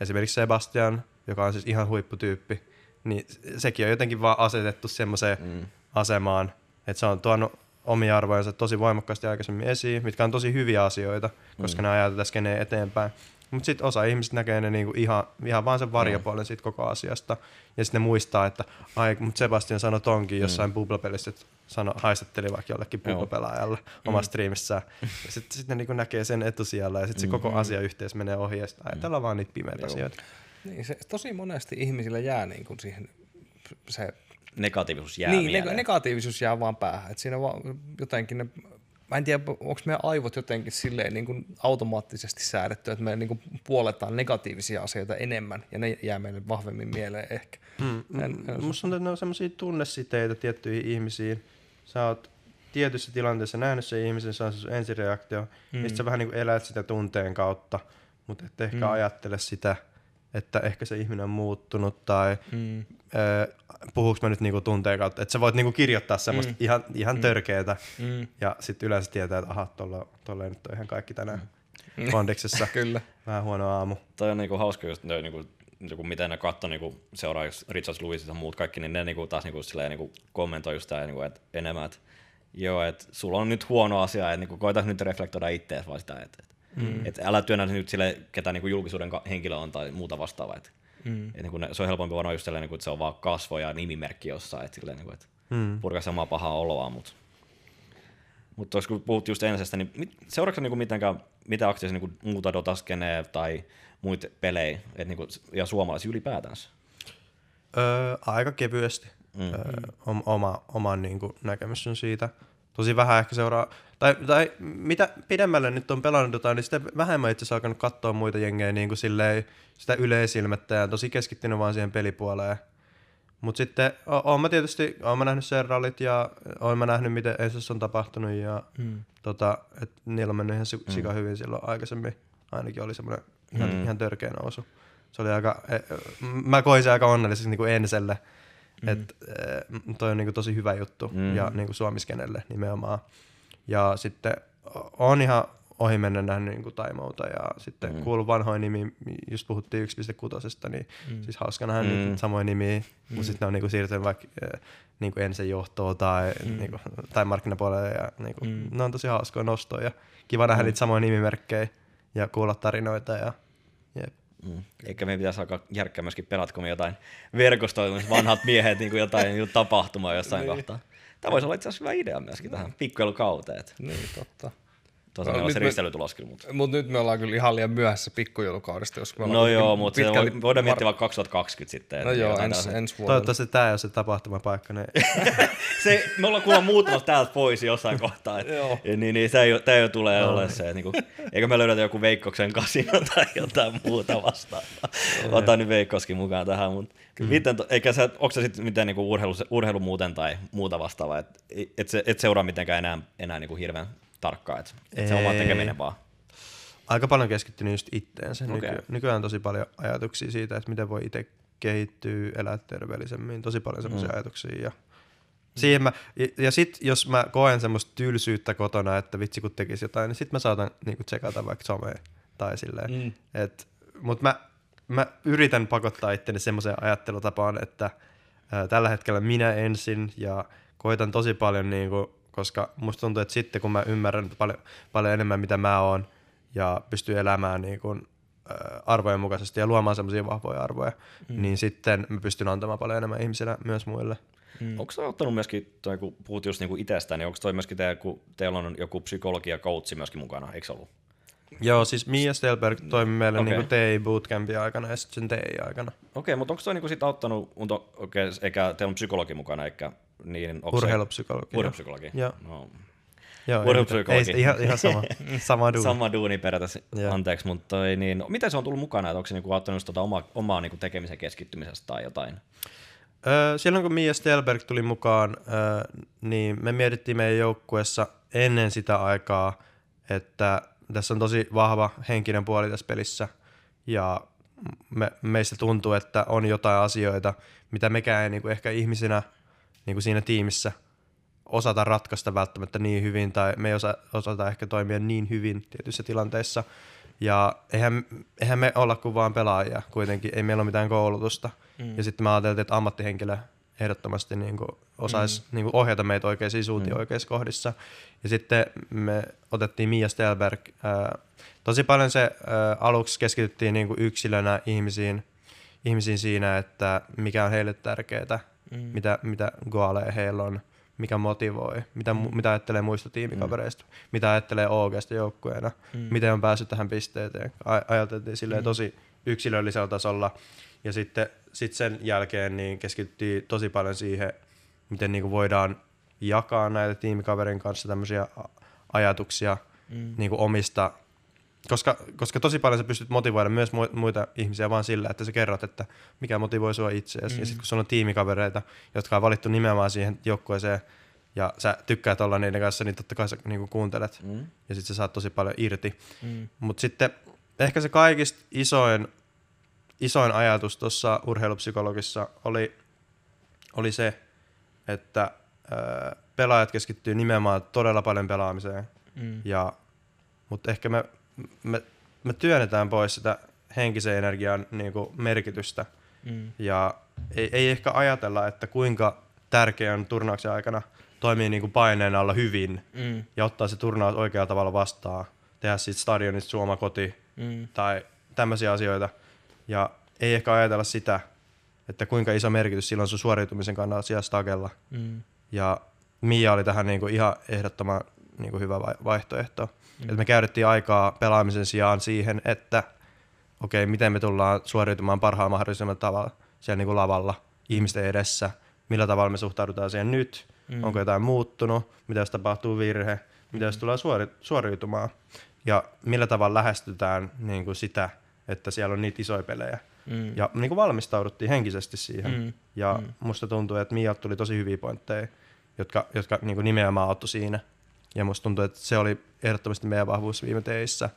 esimerkiksi Sebastian, joka on siis ihan huipputyyppi, niin sekin on jotenkin vaan asetettu semmoiseen mm. asemaan, että se on tuonut omia arvojansa tosi voimakkaasti aikaisemmin esiin, mitkä on tosi hyviä asioita, koska mm. ne ajaa tätä skeneen eteenpäin. Mutta sitten osa ihmisistä näkee ne niinku ihan, ihan vaan sen varjopuolen siitä koko asiasta. Ja sitten ne muistaa, että ai, mutta Sebastian sanoi tonkin jossain mm. bubblapelissä, että sano, haistatteli vaikka jollekin bubblapelaajalle mm. omassa striimissä. Ja sitten sit ne niinku näkee sen etusijalla ja sitten se koko mm. asia yhteys menee ohi ja sitten ajatellaan vaan niitä pimeitä asioita. Niin, se, tosi monesti ihmisillä jää niin kuin siihen se negatiivisuus jää niin, mieleen. neg- negatiivisuus jää vaan päähän. Et siinä vaan jotenkin ne, mä en tiedä, onko meidän aivot jotenkin silleen niin kuin automaattisesti säädetty, että me niin kuin puoletaan negatiivisia asioita enemmän ja ne jää meille vahvemmin mieleen ehkä. Mm. En- en- Musta tuntuu, että ne on semmoisia tunnesiteitä tiettyihin ihmisiin. Sä oot tietyssä tilanteessa nähnyt sen ihmisen, se on sun ensireaktio, mm. ja sä vähän niin kuin elät sitä tunteen kautta, mutta et ehkä mm. ajattele sitä, että ehkä se ihminen on muuttunut tai Mm. äh, puhuuko mä nyt niinku tunteen kautta, että sä voit niinku kirjoittaa semmoista mm. ihan, ihan mm. törkeetä Mm. ja sitten yleensä tietää, että aha, tolla, tolla nyt on ihan kaikki tänään mm. kondiksessa. Kyllä. Vähän huono aamu. Toi on niinku hauska just ne, niinku, niinku, miten ne katsoi niinku, seuraa just Richard Lewisit ja muut kaikki, niin ne niinku, taas niinku, silleen, niinku, kommentoi just tää, niinku, et enemmän, että joo, että sulla on nyt huono asia, että niinku, koita nyt reflektoida ittees vaan sitä, että et, mm. et älä työnnä nyt sille, ketä niinku, julkisuuden henkilö on tai muuta vastaavaa. Et, Mm. et, niinku, se on helpompi varmaan just silleen, niinku, että se on vaan kasvo ja nimimerkki jossain, että silleen, niinku, et, Mm. purkaa samaa pahaa oloa, mutta mutta kun puhut just ensisestä, niin mit, seuraatko niinku mitenkään, mitä aktiivisia niinku muuta Dotaskenee tai muita pelejä et niinku, ja suomalaisia ylipäätänsä? Öö, aika kevyesti. Mm. Öö, om, oma, oma niin kuin, näkemys on siitä. Tosi vähän ehkä seuraa, tai, tai mitä pidemmälle nyt on pelannut jotain, niin sitä vähemmän itse asiassa alkanut katsoa muita jengejä niin kuin silleen, sitä yleisilmettä ja tosi keskittynyt vaan siihen pelipuoleen. Mutta sitten o- oon mä tietysti, oon mä nähnyt serrallit ja oon mä nähnyt, miten ensin on tapahtunut ja Mm. tota, et niillä on mennyt ihan si- sika hyvin silloin aikaisemmin. Ainakin oli semmoinen ihan, Mm. ihan törkeä nousu. Se oli aika, e, mä koin sen aika onnelliseksi niin kuin Enselle. Mm. Että toi on niin kuin tosi hyvä juttu Mm. mm. ja niin kuin suomiskenelle nimenomaan. Ja sitten on ihan ohi mennä nähnyt niin kuin Taimouta ja sitten Mm. kuullut vanhoja nimiä, just puhuttiin 1.6, niin mm. siis hauska nähdä Mm. niitä samoja nimiä, mm. mutta sitten ne on niin kuin siirtynyt vaikka eh, niin kuin ensin johtoon tai, mm. niin kuin, tai markkinapuolelle ja niin kuin, Mm. ne on tosi hauskoja nostoja ja kiva nähdä Mm. niitä samoja nimimerkkejä ja kuulla tarinoita ja jep. Mm. Eikä meidän pitäisi alkaa järkkää myöskin pelatko me jotain verkostoa, vanhat miehet niin kuin jotain niin tapahtumaa jossain Niin. kohtaa. Tämä voisi olla itse asiassa hyvä idea myöskin tähän pikkujelukauteen. Niin, totta. Tuossa No, meillä on nyt se me- risteilytulos kyllä, mutta... Mutta nyt me ollaan kyllä ihan liian myöhässä pikkujoulukaudesta, jos me No kuitenkin joo, mutta se pitkälti voi, voidaan miettiä vaikka 2020 sitten. No joo, ens, ensi vuonna. Toivottavasti tämä ei ole se tapahtumapaikka. Niin se, me ollaan kuulemma muuttamassa täältä pois jossain kohtaa. Et, niin, niin, se ei, tämä ei tule no. ole se. että Niinku, eikö me löydetä joku Veikkoksen kasino tai jotain muuta vastaavaa. Otan nyt Veikkoskin mukaan tähän. Mutta miten, to- eikä sä, onko se sitten mitään niinku urheilu, urheilu muuten tai muuta vastaavaa? Et, et, se, et seuraa mitenkään enää, enää niinku hirveän tarkkaan. Et, et se oma Ei. tekeminen vaan. aika paljon keskittynyt just itteensä. Okei. Nyky- nykyään on tosi paljon ajatuksia siitä, että miten voi itse kehittyä, elää terveellisemmin. Tosi paljon semmoisia Mm. ajatuksia. Ja, siihen mä, ja, ja sit jos mä koen semmoista tylsyyttä kotona, että vitsi kun tekisi jotain, niin sit mä saatan niinku tsekata vaikka somea tai silleen. Mm. Et, mut mä, mä yritän pakottaa itteni semmoiseen ajattelutapaan, että ää, tällä hetkellä minä ensin ja koitan tosi paljon, niinku, koska musta tuntuu, että sitten kun mä ymmärrän paljon, paljon enemmän mitä mä oon ja pystyy elämään niinku, ää, arvojen mukaisesti ja luomaan semmoisia vahvoja arvoja, mm. niin sitten mä pystyn antamaan paljon enemmän ihmisille myös muille. Mm. Onko se ottanut myöskin, toi, kun puhut just niinku itsestä, niin onko toi myöskin te, kun teillä on joku psykologi ja coachi myöskin mukana, eikö ollut? Joo, siis Mia Stelberg toimi meille okay. niinku TI Bootcampin aikana ja sitten sen TI-aikana. Okei, mutta onko toi niinku sit auttanut, okei, eikä teillä on psykologi mukana, eikä niin, onko Urheilupsykologi. Urheilupsykologi? Joo. No, Joo, ei urheilupsykologi. Ei, ihan, ihan sama, sama duuni. sama duuni periaatteessa, anteeksi, mutta toi, niin, miten se on tullut mukana, että onko se niinku auttanut just tota oma, omaa niinku tekemisen keskittymisestä tai jotain? Öö, silloin kun Mia Stelberg tuli mukaan, öö, niin me mietittiin meidän joukkueessa ennen sitä aikaa, että tässä on tosi vahva henkinen puoli tässä pelissä ja me, meistä tuntuu, että on jotain asioita, mitä mekään ei niin kuin ehkä ihmisinä niin kuin siinä tiimissä osata ratkaista välttämättä niin hyvin tai me ei osa, osata ehkä toimia niin hyvin tietyissä tilanteissa. Ja eihän, eihän me olla kuin vaan pelaajia kuitenkin, ei meillä ole mitään koulutusta. Mm. Ja sitten mä ajattelin, että ammattihenkilö ehdottomasti niin kuin osaisi mm. niin kuin ohjata meitä oikeisiin suuntiin mm. oikeissa kohdissa. Ja sitten me otettiin Mia Stelberg. Ää, tosi paljon se ää, aluksi keskityttiin niin kuin yksilönä ihmisiin, ihmisiin siinä, että mikä on heille tärkeää, mm. mitä, mitä goaleja heillä on, mikä motivoi, mitä, mm. mitä ajattelee muista tiimikavereista, mm. mitä ajattelee OGsta joukkueena, mm. miten on päässyt tähän pisteeseen. Ajateltiin silleen mm. tosi yksilöllisellä tasolla. Ja sitten sitten sen jälkeen niin keskityttiin tosi paljon siihen, miten niin kuin voidaan jakaa näitä tiimikaverin kanssa tämmöisiä ajatuksia mm. niin kuin omista, koska, koska tosi paljon sä pystyt motivoida myös mu- muita ihmisiä vaan sillä, että sä kerrot, että mikä motivoi sua itseäsi. Mm. Ja sitten kun sulla on tiimikavereita, jotka on valittu nimenomaan siihen joukkueeseen, ja sä tykkäät olla niiden kanssa, niin totta kai sä niin kuin kuuntelet. Mm. Ja sitten sä saat tosi paljon irti. Mm. Mutta sitten ehkä se kaikista isoin, isoin ajatus tuossa urheilupsykologissa oli, oli se, että ö, pelaajat keskittyy nimenomaan todella paljon pelaamiseen. Mm. Ja, mutta ehkä me, me, me työnnetään pois sitä henkisen energian niin kuin merkitystä. Mm. Ja ei, ei ehkä ajatella, että kuinka tärkeä on turnauksen aikana toimia niin kuin paineen alla hyvin mm. ja ottaa se turnaus oikealla tavalla vastaan. Tehdä siitä stadionista suoma koti mm. tai tämmöisiä asioita. Ja ei ehkä ajatella sitä, että kuinka iso merkitys sillä on sun suoriutumisen kannalta siellä stagella. Mm. Ja Mia oli tähän niin kuin ihan ehdottoman niin kuin hyvä vai- vaihtoehto. Mm. Et me käytettiin aikaa pelaamisen sijaan siihen, että okei, okay, miten me tullaan suoriutumaan parhaalla mahdollisella tavalla siellä niin kuin lavalla ihmisten edessä, millä tavalla me suhtaudutaan siihen nyt, mm. onko jotain muuttunut, mitä jos tapahtuu virhe, mitä jos tulee suori- suoriutumaan ja millä tavalla lähestytään niin kuin sitä, että siellä on niitä isoja pelejä. Mm. Ja niin kuin valmistauduttiin henkisesti siihen. Mm. Ja mm. musta tuntuu, että Mia tuli tosi hyviä pointteja, jotka, jotka niin kuin nimenomaan auttoi siinä. Ja musta tuntuu, että se oli ehdottomasti meidän vahvuus viime teissä,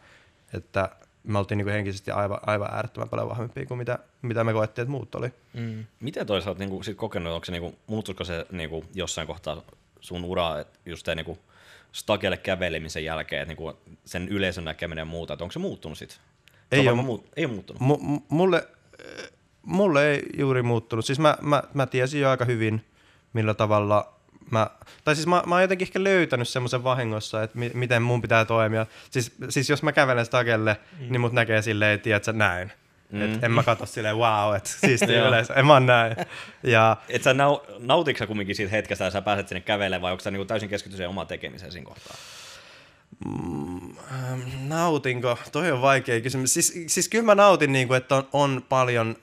että me oltiin niin henkisesti aivan, aivan äärettömän paljon vahvempia kuin mitä, mitä me koettiin, että muut oli. Mm. Miten toisaalta niin kuin, sit kokenut, onko se, niin kuin, muuttuiko se niin kuin, jossain kohtaa sun uraa, että just te, niin kuin, stagelle kävelemisen jälkeen, että niin kuin, sen yleisön näkeminen ja muuta, että onko se muuttunut sitten? Ei, ole, muut, ei ole muuttunut. M- mulle, mulle ei juuri muuttunut. Siis mä, mä, mä tiesin jo aika hyvin, millä tavalla mä, tai siis mä, mä oon jotenkin ehkä löytänyt semmoisen vahingossa, että mi, miten mun pitää toimia. Siis, siis jos mä kävelen stagelle, mm. niin mut näkee silleen, tiedätkö, näin. Mm. Et en mä katso silleen, wow, että siisti yleensä, en mä näin. Ja, et sä nau, nautitko sä kumminkin siitä hetkestä, ja sä pääset sinne kävelemään, vai onko sä niinku täysin keskitty siihen omaan tekemiseen siinä kohtaa? Mm, nautinko? Toi on vaikea kysymys. Siis, siis kyllä mä nautin, niin kuin, että on, on paljon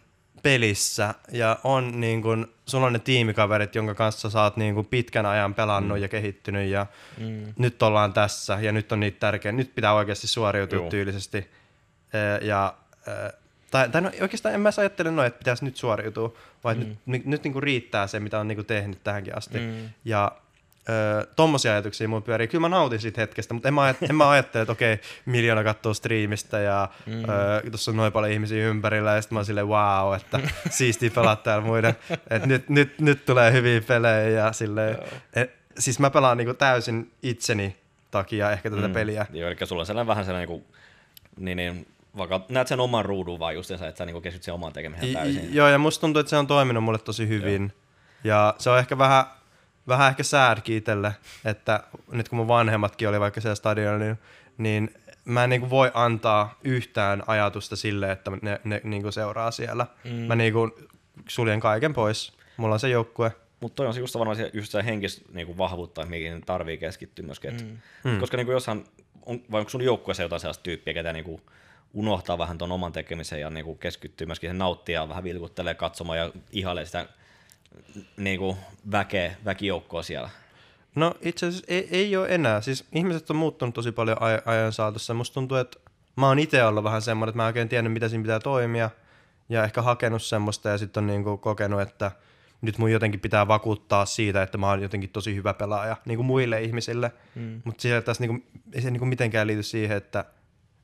pelissä ja on niin kuin, sulla on ne tiimikaverit, jonka kanssa sä oot niin kuin pitkän ajan pelannut mm. ja kehittynyt ja mm. nyt ollaan tässä ja nyt on niitä tärkeä. Nyt pitää oikeasti suoriutua Joo. tyylisesti. Ja, tai, tai no, oikeastaan en mä ajattele noin, että pitäisi nyt suoriutua, vaan mm. nyt, nyt niin kuin riittää se, mitä on niin kuin tehnyt tähänkin asti. Mm. Ja Öö, tommosia ajatuksia mun pyörii. Kyllä mä nautin siitä hetkestä, mutta en mä, en mä ajattele, että okei, miljoona katsoo striimistä ja mm. öö, tuossa on noin paljon ihmisiä ympärillä ja sitten mä oon silleen wow, että siistiä pelaa täällä muiden. Et nyt, nyt, nyt tulee hyviä pelejä ja silleen, et, siis mä pelaan niinku täysin itseni takia ehkä tätä mm. peliä. Joo, eli sulla on sellainen vähän sellainen niinku, niin, niin vaikka näet sen oman ruudun vaan just että sä niinku keskityt sen omaan tekemiseen täysin. I, joo, ja musta tuntuu, että se on toiminut mulle tosi hyvin. Joo. Ja se on ehkä vähän vähän ehkä säädkin itselle, että nyt kun mun vanhemmatkin oli vaikka siellä stadionilla, niin, niin mä en niin kuin voi antaa yhtään ajatusta sille, että ne, ne niin kuin seuraa siellä. Mm. Mä niin kuin suljen kaiken pois. Mulla on se joukkue. Mutta toi on just varmaan se, just se henkistä niin vahvuutta, mihin tarvii keskittyä myöskin. Mm. Mm. Koska niin kuin jossain, on, vai onko sun joukkueessa jotain sellaista tyyppiä, ketä niin kuin unohtaa vähän ton oman tekemisen ja niin kuin keskittyy myöskin sen nauttia ja vähän vilkuttelee katsomaan ja ihailee sitä niin kuin väkeä, väkijoukkoa siellä? No itse asiassa ei, ei ole enää. Siis ihmiset on muuttunut tosi paljon aj- ajan saatossa. Musta tuntuu, että mä oon itse ollut vähän semmoinen, että mä en oikein tiennyt, mitä siinä pitää toimia. Ja ehkä hakenut semmoista ja sitten on niinku kokenut, että nyt mun jotenkin pitää vakuuttaa siitä, että mä oon jotenkin tosi hyvä pelaaja niin kuin muille ihmisille. Mm. Mutta tässä niinku, ei se niinku mitenkään liity siihen, että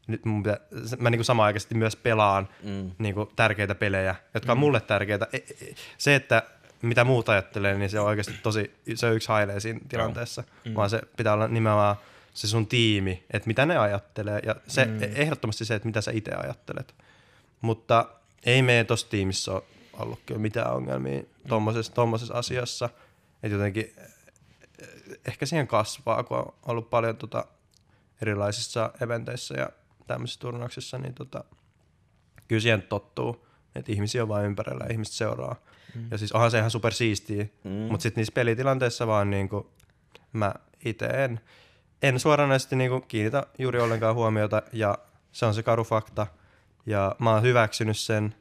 nyt mun pitää, mä niinku samaan myös pelaan mm. niinku tärkeitä pelejä, jotka on mm. mulle tärkeitä. E, e, se, että mitä muut ajattelee, niin se on oikeasti tosi, se on yksi hailee siinä tilanteessa, mm. vaan se pitää olla nimenomaan se sun tiimi, että mitä ne ajattelee ja se mm. ehdottomasti se, että mitä sä itse ajattelet. Mutta ei meidän tuossa tiimissä ole ollut kyllä mitään ongelmia tuommoisessa, tuommoisessa asiassa, että jotenkin ehkä siihen kasvaa, kun on ollut paljon tota erilaisissa eventeissä ja tämmöisissä turnauksissa, niin tota, kyllä siihen tottuu, että ihmisiä on vain ympärillä ja ihmiset seuraa. Mm. Ja siis onhan se ihan super siistiä, mm. mutta sitten niissä pelitilanteissa vaan niinku, mä itse en, en suoranaisesti niinku kiinnitä juuri ollenkaan huomiota ja se on se karu fakta. Ja mä oon hyväksynyt sen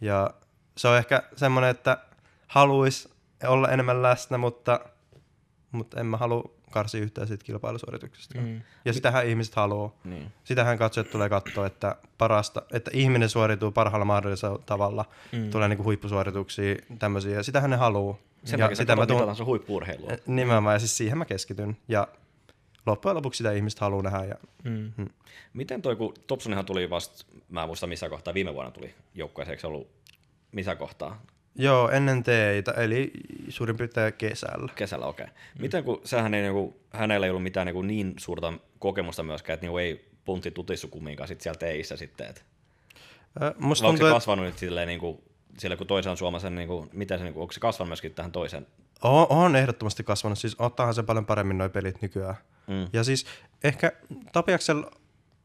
ja se on ehkä semmoinen, että haluaisi olla enemmän läsnä, mutta, mutta en mä halua karsi yhtään siitä kilpailusuorituksesta. Mm. Ja sitähän ihmiset haluaa. Niin. Sitähän katsojat tulee katsoa, että parasta, että ihminen suorituu parhaalla mahdollisella tavalla, mm. tulee niinku huippusuorituksia, tämmöisiä, ja sitähän ne haluaa. Sen ja takia sitä mä tuun... sun huippu-urheilua. Nimenomaan, ja siis siihen mä keskityn. Ja loppujen lopuksi sitä ihmiset haluaa nähdä. Ja, Mm. mm. Miten toi, kun Topsonihan tuli vasta, mä en muista missä kohtaa, viime vuonna tuli joukkueeseen, eikö se ollut missä kohtaa? Joo, ennen teitä, eli suurin piirtein kesällä. Kesällä, okei. Okay. Miten kun sähän ei, niinku, hänellä ei ollut mitään niinku, niin suurta kokemusta myöskään, että niinku, ei puntti tutissu kumminkaan sit siellä teissä sitten, Musta vai onko se kasvanut nyt silleen, niinku, sille kun toisen suomalaisen, niinku, miten se, niinku, onko se kasvanut myöskin tähän toisen? on, on ehdottomasti kasvanut. Siis ottaahan se paljon paremmin noi pelit nykyään. Mm. Ja siis ehkä Tapiaksella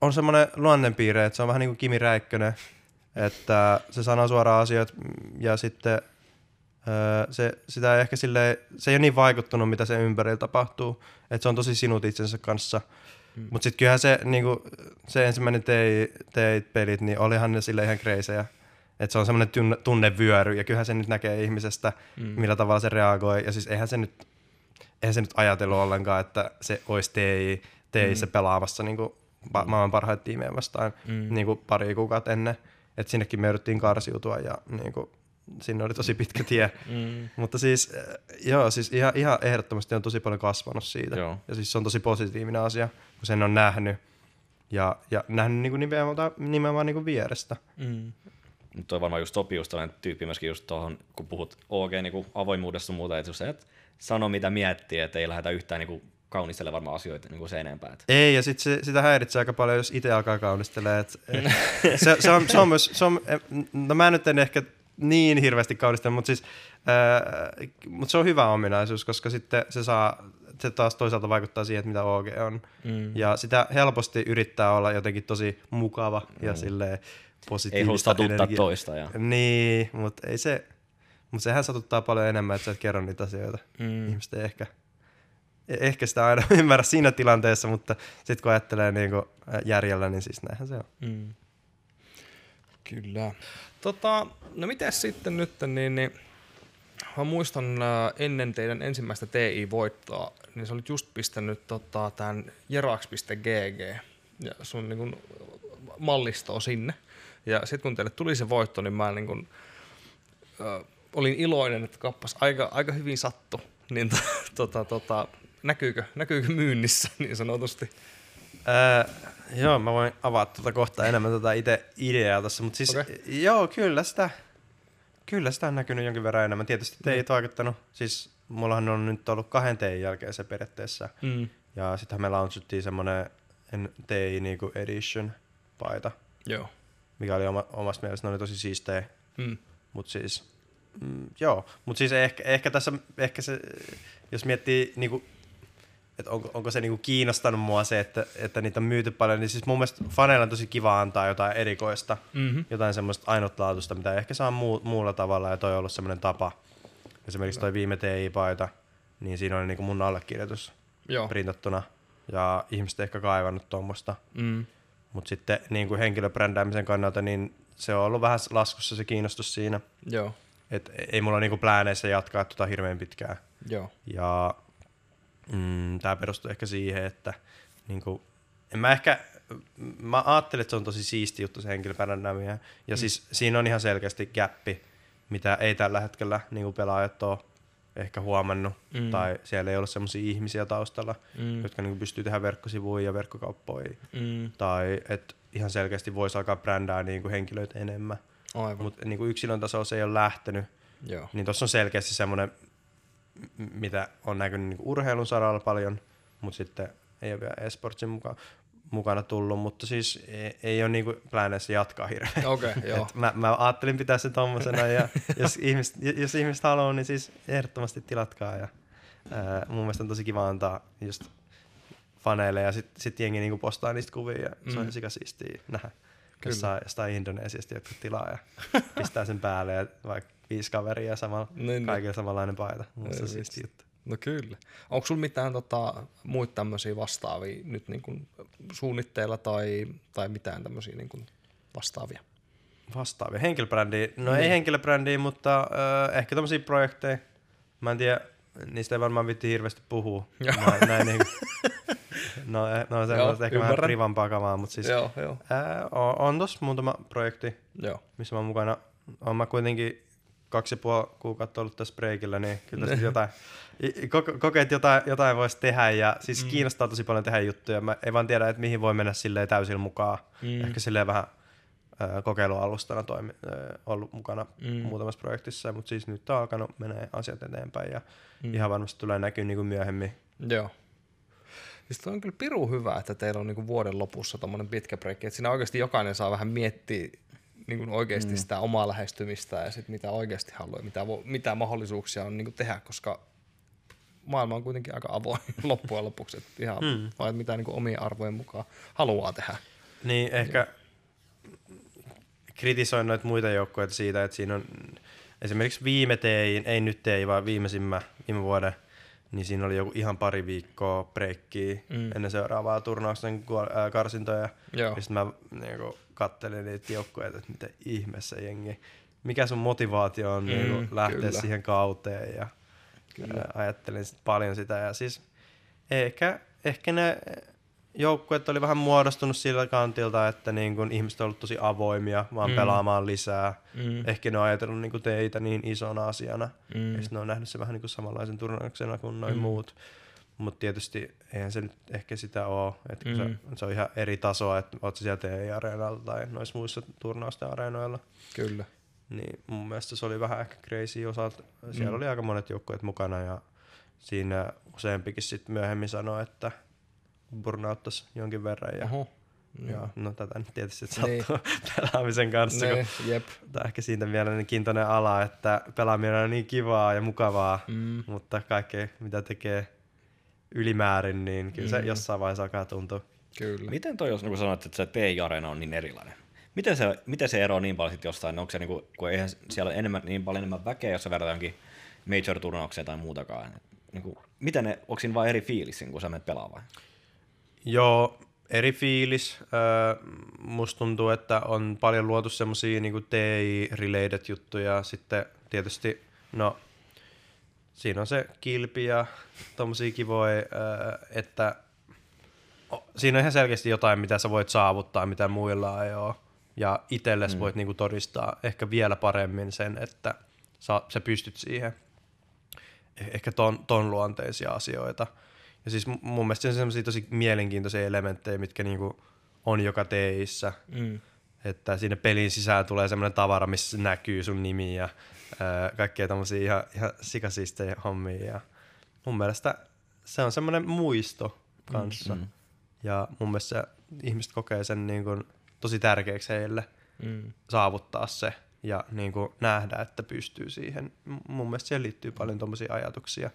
on semmoinen luonnonpiirre, että se on vähän niin kuin Kimi Räikkönen, että se sanoo suoraan asiat ja sitten se, sitä ei ehkä silleen, se ei ole niin vaikuttunut, mitä se ympärillä tapahtuu, että se on tosi sinut itsensä kanssa. Mm. Mutta sitten kyllähän se, niinku, se ensimmäinen tei, teit pelit, niin olihan ne sille ihan kreisejä. Että se on semmoinen tunne, tunnevyöry, ja kyllähän se nyt näkee ihmisestä, mm. millä tavalla se reagoi. Ja siis eihän se nyt, eihän se nyt ajatellut ollenkaan, että se olisi TI, TIssä mm. pelaamassa niin kuin maailman parhaita tiimejä vastaan mm. niin kuin pari kuukautta ennen. Että sinnekin me yritettiin karsiutua ja niin kuin, sinne oli tosi pitkä tie. Mm. Mutta siis, äh, joo, siis ihan, ihan ehdottomasti on tosi paljon kasvanut siitä. Joo. Ja siis se on tosi positiivinen asia, kun sen on nähnyt. Ja, ja nähnyt niin kuin nimenomaan, nimenomaan niin kuin vierestä. Mm. Mutta toi varmaan just sopii just tällainen tyyppi myöskin just tuohon, kun puhut OG niinku avoimuudesta ja muuta, että just että sano mitä miettii, että ei lähdetä yhtään niinku kaunistelemaan varmaan asioita niinku se enempää. Et. Ei, ja sit se, sitä häiritsee aika paljon, jos itse alkaa kaunistelemaan. Et, et, se, se, on, se on myös, se on, no mä nyt en ehkä niin hirveästi kaunistella, mutta siis, ää, mut se on hyvä ominaisuus, koska sitten se saa, se taas toisaalta vaikuttaa siihen, että mitä OG on. Mm. Ja sitä helposti yrittää olla jotenkin tosi mukava ja silleen Ei positiivista halua satuttaa energiaa. toista. Ja. Niin, mutta ei se, mutta sehän satuttaa paljon enemmän, että sä et kerro niitä asioita. Mm. Ihmiset ei ehkä, ehkä sitä aina ymmärrä siinä tilanteessa, mutta sitten kun ajattelee niin kuin järjellä, niin siis näinhän se on. Mm. Kyllä. Tota, no miten sitten nyt, niin, niin mä muistan ennen teidän ensimmäistä TI-voittoa, niin sä olit just pistänyt tota, tämän jerax.gg ja sun niin kun, mallistoa sinne. Ja sitten kun teille tuli se voitto, niin mä niin kun, äh, olin iloinen, että kappas aika, aika hyvin sattu. Niin to, tota, tota, näkyykö, näkyykö myynnissä niin sanotusti? Ää, joo, mä voin avata tuota kohtaa enemmän tätä itse ideaa tässä, mutta siis Okei. joo, kyllä sitä, kyllä sitä on näkynyt jonkin verran enemmän. Tietysti teit vaikuttanut, siis mullahan on nyt ollut kahden tein jälkeen se periaatteessa. Mm. Ja sittenhän me launchattiin semmonen en- TI niinku edition paita, Joo. mikä oli oma, omasta mielestä ne oli tosi siistejä. Mm. Mutta siis, mm, joo, mutta siis ehkä, ehkä tässä, ehkä se, jos miettii niinku, että onko, onko se niinku kiinnostanut mua se, että, että niitä on myyty paljon, niin siis mun mielestä faneilla on tosi kiva antaa jotain erikoista, Mm-hmm. jotain semmoista ainutlaatuista, mitä ei ehkä saa muu, muulla tavalla, ja toi on ollut semmoinen tapa. Esimerkiksi toi viime TI-paita, niin siinä oli niinku mun allekirjoitus Joo. printattuna, ja ihmiset ehkä kaivannut tuommoista. Mm. Mutta sitten niin kuin henkilöbrändäämisen kannalta, niin se on ollut vähän laskussa se kiinnostus siinä. Joo. Et ei mulla niinku plääneissä jatkaa tota hirveän pitkään. Joo. Ja mm, tämä perustuu ehkä siihen, että niinku, en mä ehkä, mä ajattelin, että se on tosi siisti juttu se henkilöbrändääminen. Ja mm. siis siinä on ihan selkeästi gappi, mitä ei tällä hetkellä niinku pelaajat ole ehkä huomannut. Mm. Tai siellä ei ole sellaisia ihmisiä taustalla, Mm. jotka niinku pystyy tehdä verkkosivuja ja verkkokauppoja. Mm. Tai että ihan selkeästi voisi alkaa brändää niinku henkilöitä enemmän. Mutta niinku yksilön tasolla se ei ole lähtenyt. Joo. Niin tuossa on selkeästi semmoinen, mitä on näkynyt niinku urheilun saralla paljon, mutta sitten ei ole vielä esportsin muka, mukana tullut, mutta siis ei, ei ole niinku plääneessä jatkaa hirveän. Okei, okay, joo. Mä, mä ajattelin pitää sen tommosena ja jos ihmiset, jos ihmiset haluaa, niin siis ehdottomasti tilatkaa ja ää, mun mielestä on tosi kiva antaa just faneille ja sitten sit jengi niinku postaa niistä kuvia ja se on Mm. ihan sikasiistiä nähdä. Kyllä. Jossain, jostain Indonesiasta jotka tilaa ja pistää sen päälle ja vaikka viisi kaveria ja samalla, Niin, niin. kaikilla samanlainen paita. Se on siisti juttu. No kyllä. Onko sulla mitään tota, muita tämmöisiä vastaavia nyt niin kuin suunnitteilla tai, tai mitään tämmöisiä niin kuin vastaavia? vastaavia. Henkilöbrändiä, no ei henkilöbrändiä, mutta äh, ehkä tämmöisiä projekteja. Mä en tiedä, niistä ei varmaan vitti hirveästi puhua. Joo. Näin, näin niin, no, eh, no semmoista ehkä vähän ymmärrän. privampaa kamaa, mutta siis Joo, joo, ää, on, on tossa muutama projekti, joo. missä mä oon mukana. Oon mä kuitenkin kaksi ja puoli kuukautta ollut tässä breikillä, niin kyllä tässä jotain, i- ko- kokee, että jotain, jotain voisi tehdä ja siis mm. kiinnostaa tosi paljon tehdä juttuja. Mä en vaan tiedä, että mihin voi mennä silleen täysillä mukaan. Mm. Ehkä silleen vähän ö, kokeilualustana toimi, ö, ollut mukana mm. muutamassa projektissa, mutta siis nyt on alkanut menee asiat eteenpäin ja mm. ihan varmasti tulee näkyä niin kuin myöhemmin. Joo. Siis on kyllä piru hyvä, että teillä on niinku vuoden lopussa tommonen pitkä breikki, että siinä oikeasti jokainen saa vähän miettiä niinku oikeasti mm. sitä omaa lähestymistä ja sit mitä oikeasti haluaa, mitä, vo, mitä mahdollisuuksia on niinku tehdä, koska maailma on kuitenkin aika avoin loppujen lopuksi, että ihan mm. vaan mitä niinku omien arvojen mukaan haluaa tehdä. Niin ehkä kritisoin noita muita joukkoja siitä, että siinä on esimerkiksi viime tein, ei nyt tei, vaan viimeisimmä viime vuoden, niin siinä oli joku ihan pari viikkoa breikkiä mm. ennen seuraavaa ää, karsintoja. Joo. Ja sitten mä niinku, kattelin niitä joukkoja, että mitä ihmeessä jengi, mikä sun motivaatio on mm, niinku, lähteä kyllä. siihen kauteen ja ää, ajattelin sit paljon sitä. Ja siis ehkä, ehkä ne joukkueet oli vähän muodostunut sillä kantilta, että niin kun ihmiset on ollut tosi avoimia vaan mm. pelaamaan lisää. Mm. Ehkä ne on ajatellut niin teitä niin isona asiana. Mm. Ja sitten ne on nähnyt se vähän niin kuin samanlaisen turnauksena kuin noin mm. muut. Mutta tietysti eihän se nyt ehkä sitä ole. Että mm. se, se, on ihan eri tasoa, että oot sä siellä TI-areenalla tai noissa muissa turnausten areenoilla. Kyllä. Niin mun mielestä se oli vähän ehkä crazy osalta. Siellä mm. oli aika monet joukkueet mukana ja siinä useampikin sitten myöhemmin sanoi, että burnauttaisi jonkin verran. Ja, Oho. ja no tätä nyt tietysti Niin. sattuu pelaamisen kanssa, Ne, kun jep. on ehkä siitä mielenkiintoinen ala, että pelaaminen on niin kivaa ja mukavaa, Mm. mutta kaikkea mitä tekee ylimäärin, niin kyllä se Mm. jossain vaiheessa alkaa tuntua. Kyllä. Miten toi, jos niin sanoit, että se TI-areena on niin erilainen? Miten se, miten se eroaa niin paljon sitten jostain? Onko se, niin kuin, kun eihän siellä ole enemmän, niin paljon enemmän väkeä, jos sä verrataan johonkin major-turnaukseen tai muutakaan? Niin kuin, miten ne, onko siinä vaan eri fiilis, kun sä menet pelaamaan? Joo, eri fiilis. Öö, musta tuntuu, että on paljon luotu semmosia niinku TI-related juttuja. Sitten tietysti, no, siinä on se kilpi ja tommosia kivoja, öö, että siinä on ihan selkeästi jotain, mitä sä voit saavuttaa, mitä muilla ei ole. Ja itsellesi mm. voit niinku todistaa ehkä vielä paremmin sen, että sä, sä pystyt siihen. Eh- Ehkä ton, ton luonteisia asioita. Ja siis mu- mun mielestä se on semmoisia tosi mielenkiintoisia elementtejä, mitkä niinku on joka teissä. Mm. Että sinne pelin sisään tulee semmoinen tavara, missä näkyy sun nimi ja kaikkea tommosia ihan, ihan sikasiistejä hommia. Ja mun mielestä se on semmoinen muisto kanssa. Mm, mm. Ja mun mielestä se, ihmiset kokee sen niin kuin tosi tärkeäksi heille Mm. saavuttaa se ja niin kuin nähdä, että pystyy siihen. Mun mielestä siihen liittyy paljon tommosia ajatuksia.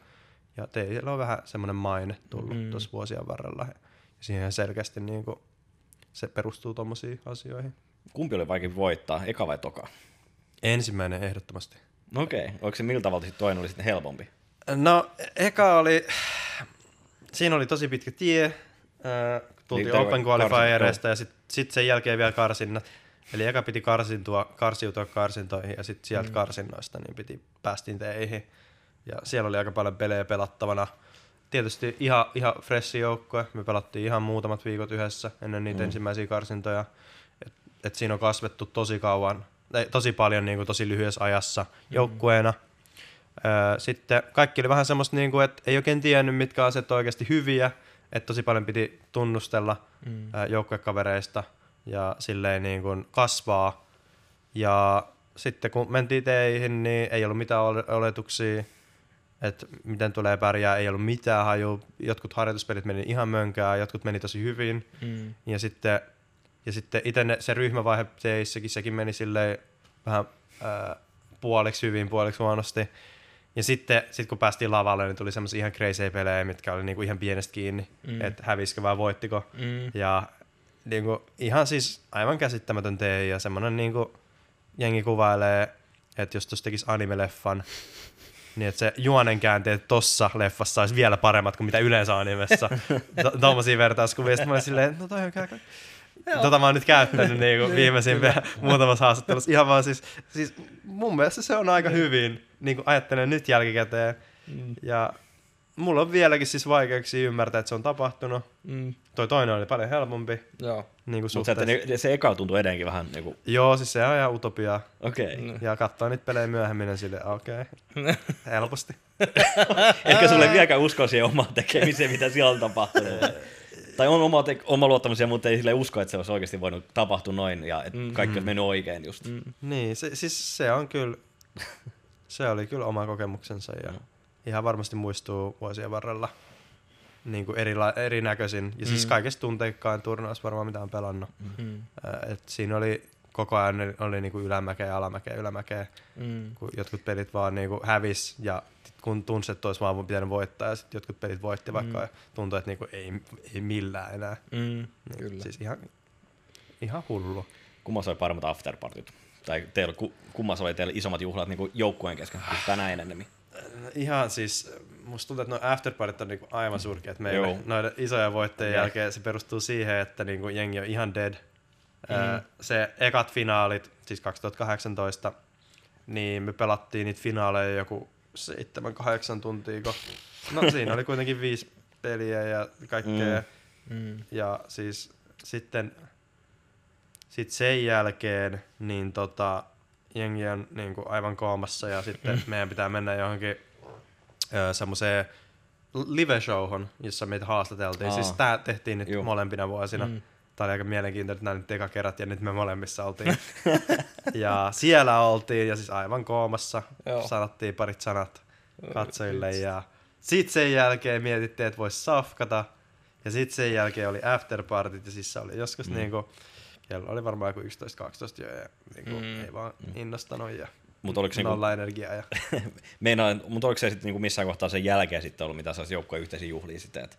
Ja teillä on vähän semmoinen maine tullut mm. tuossa vuosien varrella. Ja siihen selkeästi niin kuin se perustuu tommosiin asioihin. Kumpi oli vaikea voittaa, eka vai toka? Ensimmäinen ehdottomasti. No okei, okay. onko se millä tavalla sit toinen oli sitten helpompi? No, eka oli, siinä oli tosi pitkä tie. Äh, tultiin Niin, Open Qualifierista ja sitten sit sen jälkeen vielä karsinnat. Eli eka piti karsintua, karsiutua karsintoihin ja sitten sieltä mm. karsinnoista niin piti päästiin teihin. Ja siellä oli aika paljon pelejä pelattavana. Tietysti ihan, ihan freshi joukkue. Me pelattiin ihan muutamat viikot yhdessä ennen niitä mm. ensimmäisiä karsintoja. Et, et siinä on kasvettu tosi kauan, tosi paljon niin kuin tosi lyhyessä ajassa joukkueena. Öö, Sitten kaikki oli vähän semmoista, niin kuin, että ei oikein tiennyt, mitkä asiat on oikeasti hyviä, että tosi paljon piti tunnustella mm. joukkuekavereista ja silleen niin kuin kasvaa. Ja sitten kun mentiin teihin, niin ei ollut mitään ole- oletuksia, että miten tulee pärjää, ei ollut mitään haju. Jotkut harjoituspelit meni ihan mönkään, jotkut meni tosi hyvin. Mm. Ja sitten, ja sitten itse ne, se ryhmävaihe teissäkin, sekin meni silleen vähän ää, puoliksi hyvin, puoliksi huonosti. Ja sitten sit kun päästiin lavalle, niin tuli semmoisia ihan crazy pelejä, mitkä oli niinku ihan pienestä kiinni, mm. että hävisikö vai voittiko. Mm. Ja niinku, ihan siis aivan käsittämätön tee ja semmoinen niinku, jengi kuvailee, että jos tuossa tekisi anime-leffan, niin että se juonen käänteet tossa leffassa olisi vielä paremmat kuin mitä yleensä animessa. Tuommoisia vertauskuvia. Sitten mä olin silleen, no toi on Tota mä oon nyt käyttänyt niinku viimeisimpää muutamassa haastattelussa. Ihan vaan siis, siis mun mielestä se on aika hyvin, niin kuin ajattelen nyt jälkikäteen. Mm. Ja mulla on vieläkin siis vaikeuksia ymmärtää, että se on tapahtunut. Mm. Toi toinen oli paljon helpompi. Joo. Niin kuin Mutta se, se eka tuntuu edelleenkin vähän niinku, Joo, siis se on ihan utopiaa. okei. Mm. Okay. Ja katsoo niitä pelejä myöhemmin ja sille, okei, okay. helposti. Ehkä sulle ei vieläkään usko siihen omaan tekemiseen, mitä siellä on tapahtunut. tai on oma, te- oma luottamus, mutta ei sille usko, että se olisi oikeasti voinut tapahtua noin ja että Mm. kaikki olisi mennyt oikein just. Mm. Niin, se, siis se on kyllä, se oli kyllä oma kokemuksensa ja ihan varmasti muistuu vuosien varrella niin kuin erila- erinäköisin. Ja siis Mm. kaikesta tunteikkaan turnaus varmaan mitä on pelannut. Mm. Ää, Et siinä oli koko ajan oli, oli niin kuin ylämäkeä alamäkeä, ylämäkeä, Mm. kun jotkut pelit vaan niin kuin hävis ja kun tunsi, että olisi vaan pitänyt voittaa ja sitten jotkut pelit voitti, vaikka Mm. tuntui, että niin kuin ei, ei millään enää. Mm. Niin, Kyllä. Siis ihan, ihan hullu. Kummassa oli paremmat afterpartyt? Tai teillä, ku, kummassa oli teillä isommat juhlat niin joukkueen kesken? Näin enemmän. Ihan siis, musta tuntuu, että nuo afterpartit on niinku aivan surkeat meille. Joo. Noiden isojen voittojen Jep. jälkeen se perustuu siihen, että niinku jengi on ihan dead. Mm. Mm. Se ekat finaalit, siis 2018, niin me pelattiin niitä finaaleja joku 7-8 tuntia. kun- No siinä oli kuitenkin viisi peliä ja kaikkea. Mm. Mm. Ja siis sitten sit sen jälkeen niin tota, jengi on niin kuin aivan koomassa ja sitten meidän pitää mennä johonkin semmoiseen live-showhon, jossa meitä haastateltiin. Aa. Siis tää tehtiin nyt Juu. molempina vuosina. Mm. Tämä oli aika mielenkiintoinen, että nämä nyt eka kerrat ja nyt me molemmissa oltiin. ja siellä oltiin ja siis aivan koomassa. Joo. Sanottiin parit sanat katsojille ja sitten sen jälkeen mietittiin, että voisi safkata. Ja sitten sen jälkeen oli afterpartit ja siis se oli joskus mm. niinku, kello oli varmaan joku 11-12 jo ja niinku, Mm. mm. ei vaan innostanut ja Mutta oliko niinku, nolla energiaa. Ja... meinaan, mutta oliko se sitten niinku missään kohtaa sen jälkeen sitten ollut mitä sellaisia joukkueen yhteisiä juhlia sitten, että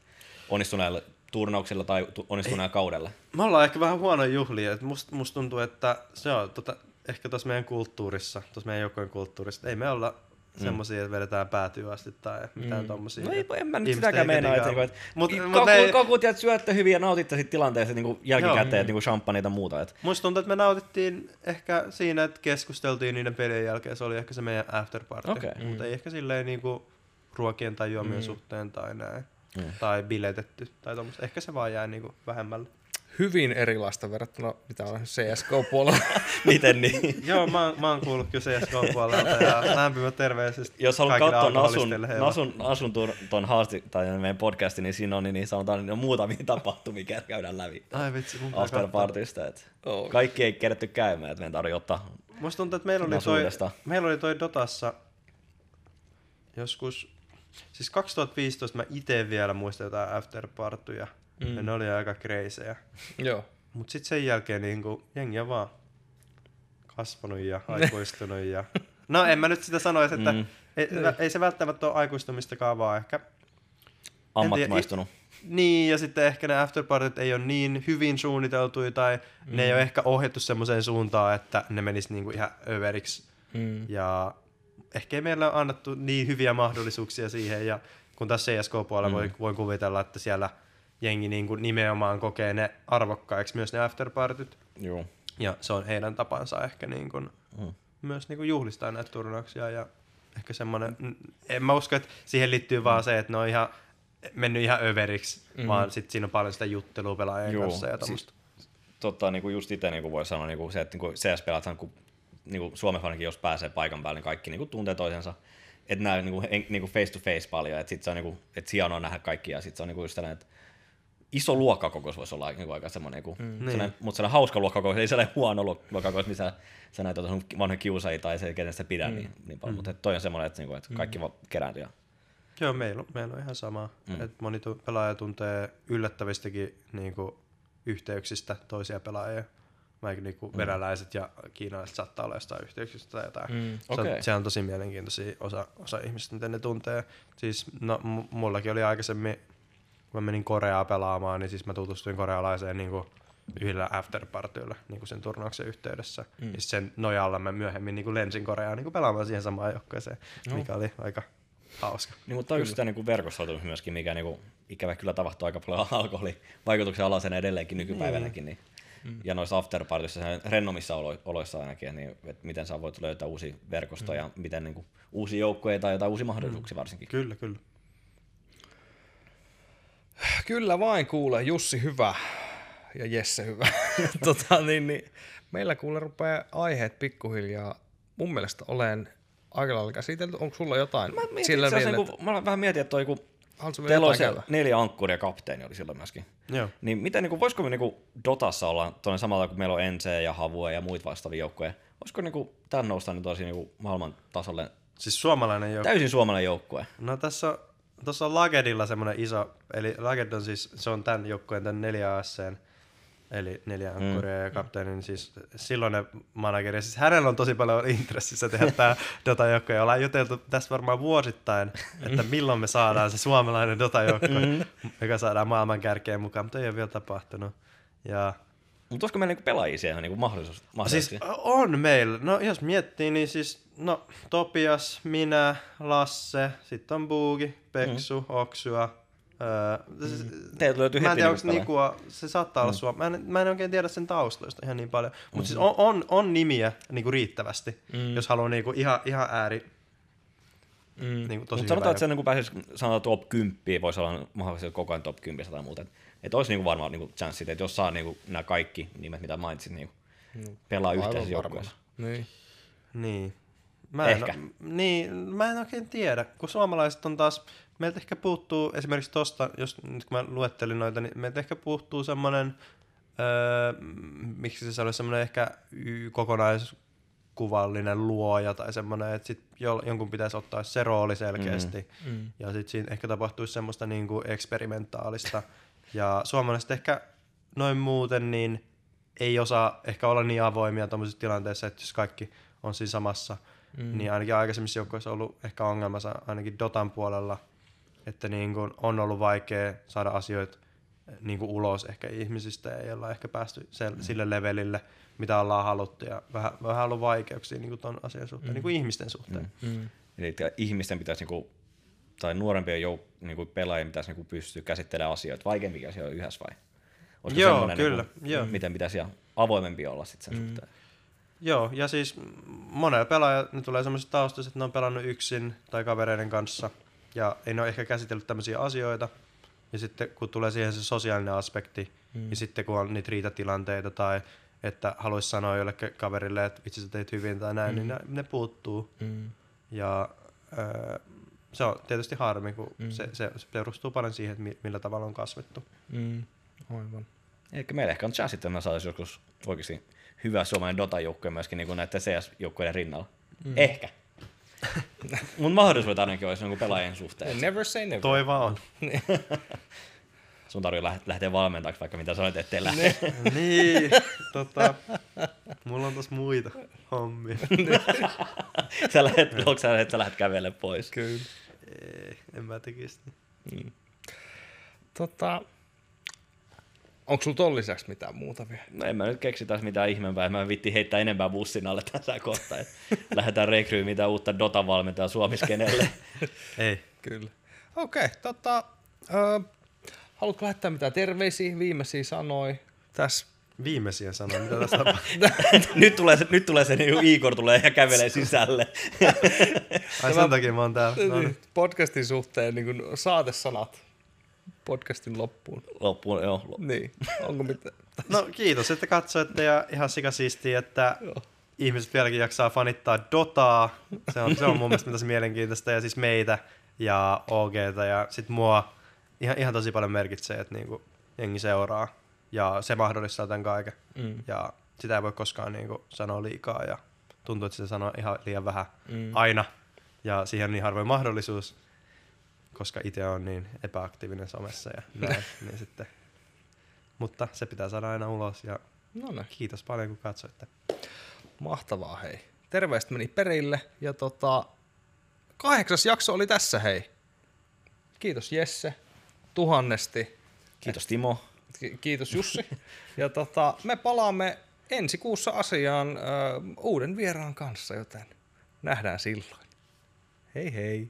onnistuneella turnauksilla tai tu- onnistuneella kaudella? Me ollaan ehkä vähän huono juhlia, että musta must tuntuu, että se on tota, ehkä tuossa meidän kulttuurissa, tuossa meidän joukkojen kulttuurissa, ei me olla Mm. semmosia, että vedetään päätyä asti tai mitään Mm. tommosia. No ei, en mä nyt sitäkään ei meinaa, että, niinku, että Mut- mut, ei- kokut ja syötte hyvin ja nautitte siitä tilanteesta niinku jälkikäteen, Joo. että niinku champagneita ja muuta. Et. Musta tuntuu, että me nautittiin ehkä siinä, että keskusteltiin niiden pelien jälkeen. Se oli ehkä se meidän afterparty. Okei. Mutta Mm. ei ehkä silleen niinku ruokien tai juomien Mm. suhteen tai näin. Mm. Tai biletetty tai tommoista. Ehkä se vaan jää niinku vähemmälle. Hyvin erilaista verrattuna mitä on CSGO-puolella. Miten niin? Joo, mä, mä oon kuullut kyllä CSGO-puolelta ja lämpimät terveiset Jos haluat katsoa Nasun. Nasun, Nasun tuon, tuon haasti, tai meidän podcastin, niin siinä on niin, niin sanotaan niin on muutamia tapahtumia, mikä käydään läpi Ai vitsi, mun pitää after katsoa. partysta. Et Oh. kaikki ei kerätty käymään, että meidän tarvitsee ottaa Musta tuntuu, että meillä oli, toi, meillä oli toi Dotassa joskus, siis 2015 mä itse vielä muistan jotain afterpartyja. Mm. Mm. Ja ne oli aika kreisejä. Joo. Mut sit sen jälkeen niinku jengi on vaan kasvanut ja aikuistunut ja... No en mä nyt sitä sanoisi, että Mm. mm. ei, ei, se välttämättä ole aikuistumistakaan, vaan ehkä... ammattimaistunut. Niin, ja sitten ehkä ne afterpartit ei ole niin hyvin suunniteltuja tai mm. ne ei ole ehkä ohjattu semmoiseen suuntaan, että ne menis niinku ihan överiksi. Mm. Ja ehkä ei meillä ole annettu niin hyviä mahdollisuuksia siihen, ja kun tässä CSK-puolella mm. voi, voin kuvitella, että siellä jengi niin kuin nimenomaan kokee ne arvokkaiksi myös ne afterpartit, Joo. ja se on heidän tapansa ehkä niin kuin Mm. myös niin kuin juhlistaa näitä turnauksia, ja ehkä semmoinen, mm, en mä usko, että siihen liittyy vaan se, että ne on ihan mennyt ihan överiksi, Mm. mm. vaan sitten siinä on paljon sitä juttelua pelaajien Joo, kanssa ja siis- tommoista. Totta, niin kuin just itse niin kuin voi sanoa, niin kuin se, että niin kuin CS-pelathan, kun niin kuin Suomen ainakin, jos pääsee paikan päälle, niin kaikki niin kuin tuntee toisensa. Että näe niin kuin, niin kuin face to face paljon, että sit se on niin kuin, että hienoa nähdä kaikki ja sitten se on niin kuin just tällainen, että iso luokkakokous voisi olla niin kuin aika semmoinen, niin kuin, mm. sellainen, Niin. mutta sellainen hauska luokkakokous, ei sellainen huono luok- luokkakokous, missä sä näet sun vanhoja kiusaajia tai se, kenestä pidä mm. niin, niin paljon, mm. mutta toi on semmoinen, että, niin kuin, että kaikki vaan kerääntyy. ja- Joo, meillä on, meillä on ihan sama. Mm. Mm. Et moni pelaaja tuntee yllättävistäkin niinku, yhteyksistä toisia pelaajia. Vaikka niinku, mm. venäläiset ja kiinalaiset saattaa olla jostain yhteyksistä tai jotain. Mm. Se, Okei. on, se on tosi mielenkiintoisia osa, osa ihmistä, miten ne tuntee. Siis no, m- mullakin oli aikaisemmin, kun mä menin Koreaa pelaamaan, niin siis mä tutustuin korealaiseen niinku, yhdellä afterpartylla niinku sen turnauksen yhteydessä. Mm. Ja sen nojalla mä myöhemmin niinku lensin Koreaan niinku pelaamaan siihen samaan joukkueeseen, Joo. mikä oli aika hauska. Niin, mutta on just sitä niin verkostoitumista myöskin, mikä niin kuin, ikävä kyllä tapahtuu aika paljon alkoholin vaikutuksen alaisena edelleenkin nykypäivänäkin. Niin. Mm. Ja noissa afterpartissa, rennomissa olo- oloissa ainakin, niin että miten sä voit löytää uusia verkostoja mm. ja miten niin kuin, uusia joukkoja tai jotain uusia mahdollisuuksia varsinkin. Kyllä, kyllä. Kyllä vain kuule, Jussi hyvä ja Jesse hyvä. tota, niin, niin, meillä kuule rupeaa aiheet pikkuhiljaa mun mielestä olen aika lailla käsitelty. Onko sulla jotain? Mä, mietin, sillä niin kuin, mä vähän mietin, että toi kun teillä on se neljä ankkuria kapteeni oli silloin myöskin. Joo. Niin miten, niin kuin, voisiko me niin kuin Dotassa olla tuonne samalla kuin meillä on NC ja Havua ja muita vastaavia joukkoja? Voisiko niin kuin, tämän nousta nyt tosi niin kuin, maailman tasolle Siis suomalainen joukko. täysin suomalainen joukkue? No tässä on, tuossa on Lagedilla semmoinen iso, eli Laged on siis, se on tämän joukkueen tämän 4 ASCn, eli neljä ankkuria mm. ja kapteeni, niin siis silloinen manageri, siis hänellä on tosi paljon intressissä tehdä tämä Dota-joukkue, ja ollaan juteltu tässä varmaan vuosittain, että milloin me saadaan se suomalainen Dota-joukkue, joka saadaan maailman kärkeen mukaan, mutta ei ole vielä tapahtunut. Ja Mutta olisiko meillä niin kuin, pelaajia siellä niin kuin, mahdollisuus? Siis on meillä. No jos miettii, niin siis no Topias, minä, Lasse, sitten on Buugi, Peksu, mm. Oksua. Öö, mm. Teiltä löytyy Mä en heti tiedä, niinku onko Nikua, se saattaa olla sua. Mä en, mä en oikein tiedä sen taustoista ihan niin paljon. Mutta siis on, on, on nimiä niinku riittävästi, mm. jos haluaa niinku ihan, ihan ääri. Mm. Niinku tosi Mutta sanotaan, että se niin pääsisi sanotaan top 10, voisi olla mahdollisesti koko ajan top 10 tai muuta. Että et olisi niin kuin varmaan niin kuin chanssit, että jos saa niin kuin nämä kaikki nimet, mitä mainitsit, niin kuin pelaa yhteisessä joukkueessa. Niin. Niin. Mä en, Ehkä. Niin, mä en oikein tiedä, kun suomalaiset on taas, meiltä ehkä puuttuu esimerkiksi tosta, jos nyt kun mä luettelin noita, niin meiltä ehkä puuttuu semmoinen, öö, miksi se sanoisi, semmoinen ehkä y- kokonaiskuvallinen luoja tai semmoinen, että sit jo, jonkun pitäisi ottaa se rooli selkeästi. Mm. Ja sitten siinä ehkä tapahtuisi semmoista niinku eksperimentaalista. ja suomalaiset ehkä noin muuten, niin ei osaa ehkä olla niin avoimia tuommoisessa tilanteessa, että jos kaikki on siinä samassa, mm. niin ainakin aikaisemmissa joukkoissa on ollut ehkä ongelmansa ainakin Dotan puolella, että niin kuin on ollut vaikea saada asioita niin kuin ulos ehkä ihmisistä ja ei olla ehkä päästy sel- sille levelille, mitä ollaan haluttu ja vähän, vähän ollut vaikeuksia niin kuin ton asian suhteen, mm. niin kuin ihmisten suhteen. Mm. Mm. Eli ihmisten pitäisi, niinku, tai nuorempien jouk, niinku pelaajien pitäisi niinku pystyä käsittelemään asioita vaikeampia asioita yhdessä vai? Olisiko Joo, semmoinen, kyllä, Niinku, joo. Miten pitäisi ja avoimempi olla sitten sen mm. suhteen? Joo, ja siis monella pelaajalla ne tulee semmoiset taustat, että ne on pelannut yksin tai kavereiden kanssa ja ei ne ole ehkä käsitellyt tämmöisiä asioita. Ja sitten kun tulee siihen se sosiaalinen aspekti, mm. ja sitten kun on niitä riitatilanteita tai että haluaisi sanoa jollekin kaverille, että vitsi sä teit hyvin tai näin, mm. niin ne, ne puuttuu. Mm. Ja öö, se on tietysti harmi, kun mm. se, se, se perustuu paljon siihen, että mi- millä tavalla on kasvettu. Mm. Aivan. Eli meillä ehkä on chance, että me saataisiin joskus oikeasti hyvä suomalainen Dota-joukkue myöskin niin kuin näiden CS-joukkueiden rinnalla. Mm. Ehkä. Mun mahdollisuudet ainakin olisi niin pelaajien suhteen. Never say never. Toi vaan on. Sun tarvii lähteä, valmentajaksi, vaikka mitä sanoit, ettei lähde. niin, tota, mulla on tossa muita hommia. sä lähet, onko sä, että sä lähdet kävelle pois? Kyllä. Ei, en mä tekisi niin. Tota, onko sulla ton lisäksi mitään muuta vielä? No en mä nyt keksi taas mitään ihmeempää. Mä vitti heittää enempää bussin alle tässä kohtaa. että Lähdetään rekryy mitä uutta Dota-valmentajaa Suomiskenelle. Ei. Kyllä. Okei, okay, tota, ö, haluatko lähettää mitään terveisiä, viimeisiä sanoja tässä? Viimeisiä sanoja, mitä tässä tapahtuu. nyt tulee se, nyt tulee se niin Igor tulee ja kävelee sisälle. Ai sen takia mä oon täällä. No niin. Podcastin suhteen niin kuin saatesanat podcastin loppuun. Loppuun, joo. lop- Niin, onko mitään? no kiitos, että katsoitte ja ihan sikasiistiä, että ihmiset vieläkin jaksaa fanittaa Dotaa. Se on, se on mun mielestä tosi mielenkiintoista ja siis meitä ja OGta ja sit mua ihan, ihan tosi paljon merkitsee, että niinku jengi seuraa ja se mahdollistaa tämän kaiken. Mm. Ja sitä ei voi koskaan niinku sanoa liikaa ja tuntuu, että sitä sanoo ihan liian vähän Mm. aina ja siihen on niin harvoin mahdollisuus, koska itse on niin epäaktiivinen somessa ja näin, niin sitten. Mutta se pitää saada aina ulos ja No niin, kiitos paljon kun katsoitte. mahtavaa hei. Terveiset meni perille ja tota, kahdeksas jakso oli tässä hei. Kiitos Jesse, tuhannesti. Kiitos Timo. Ki- Kiitos Jussi. Ja tota, me palaamme ensi kuussa asiaan ö, uuden vieraan kanssa, joten nähdään silloin. Hei hei.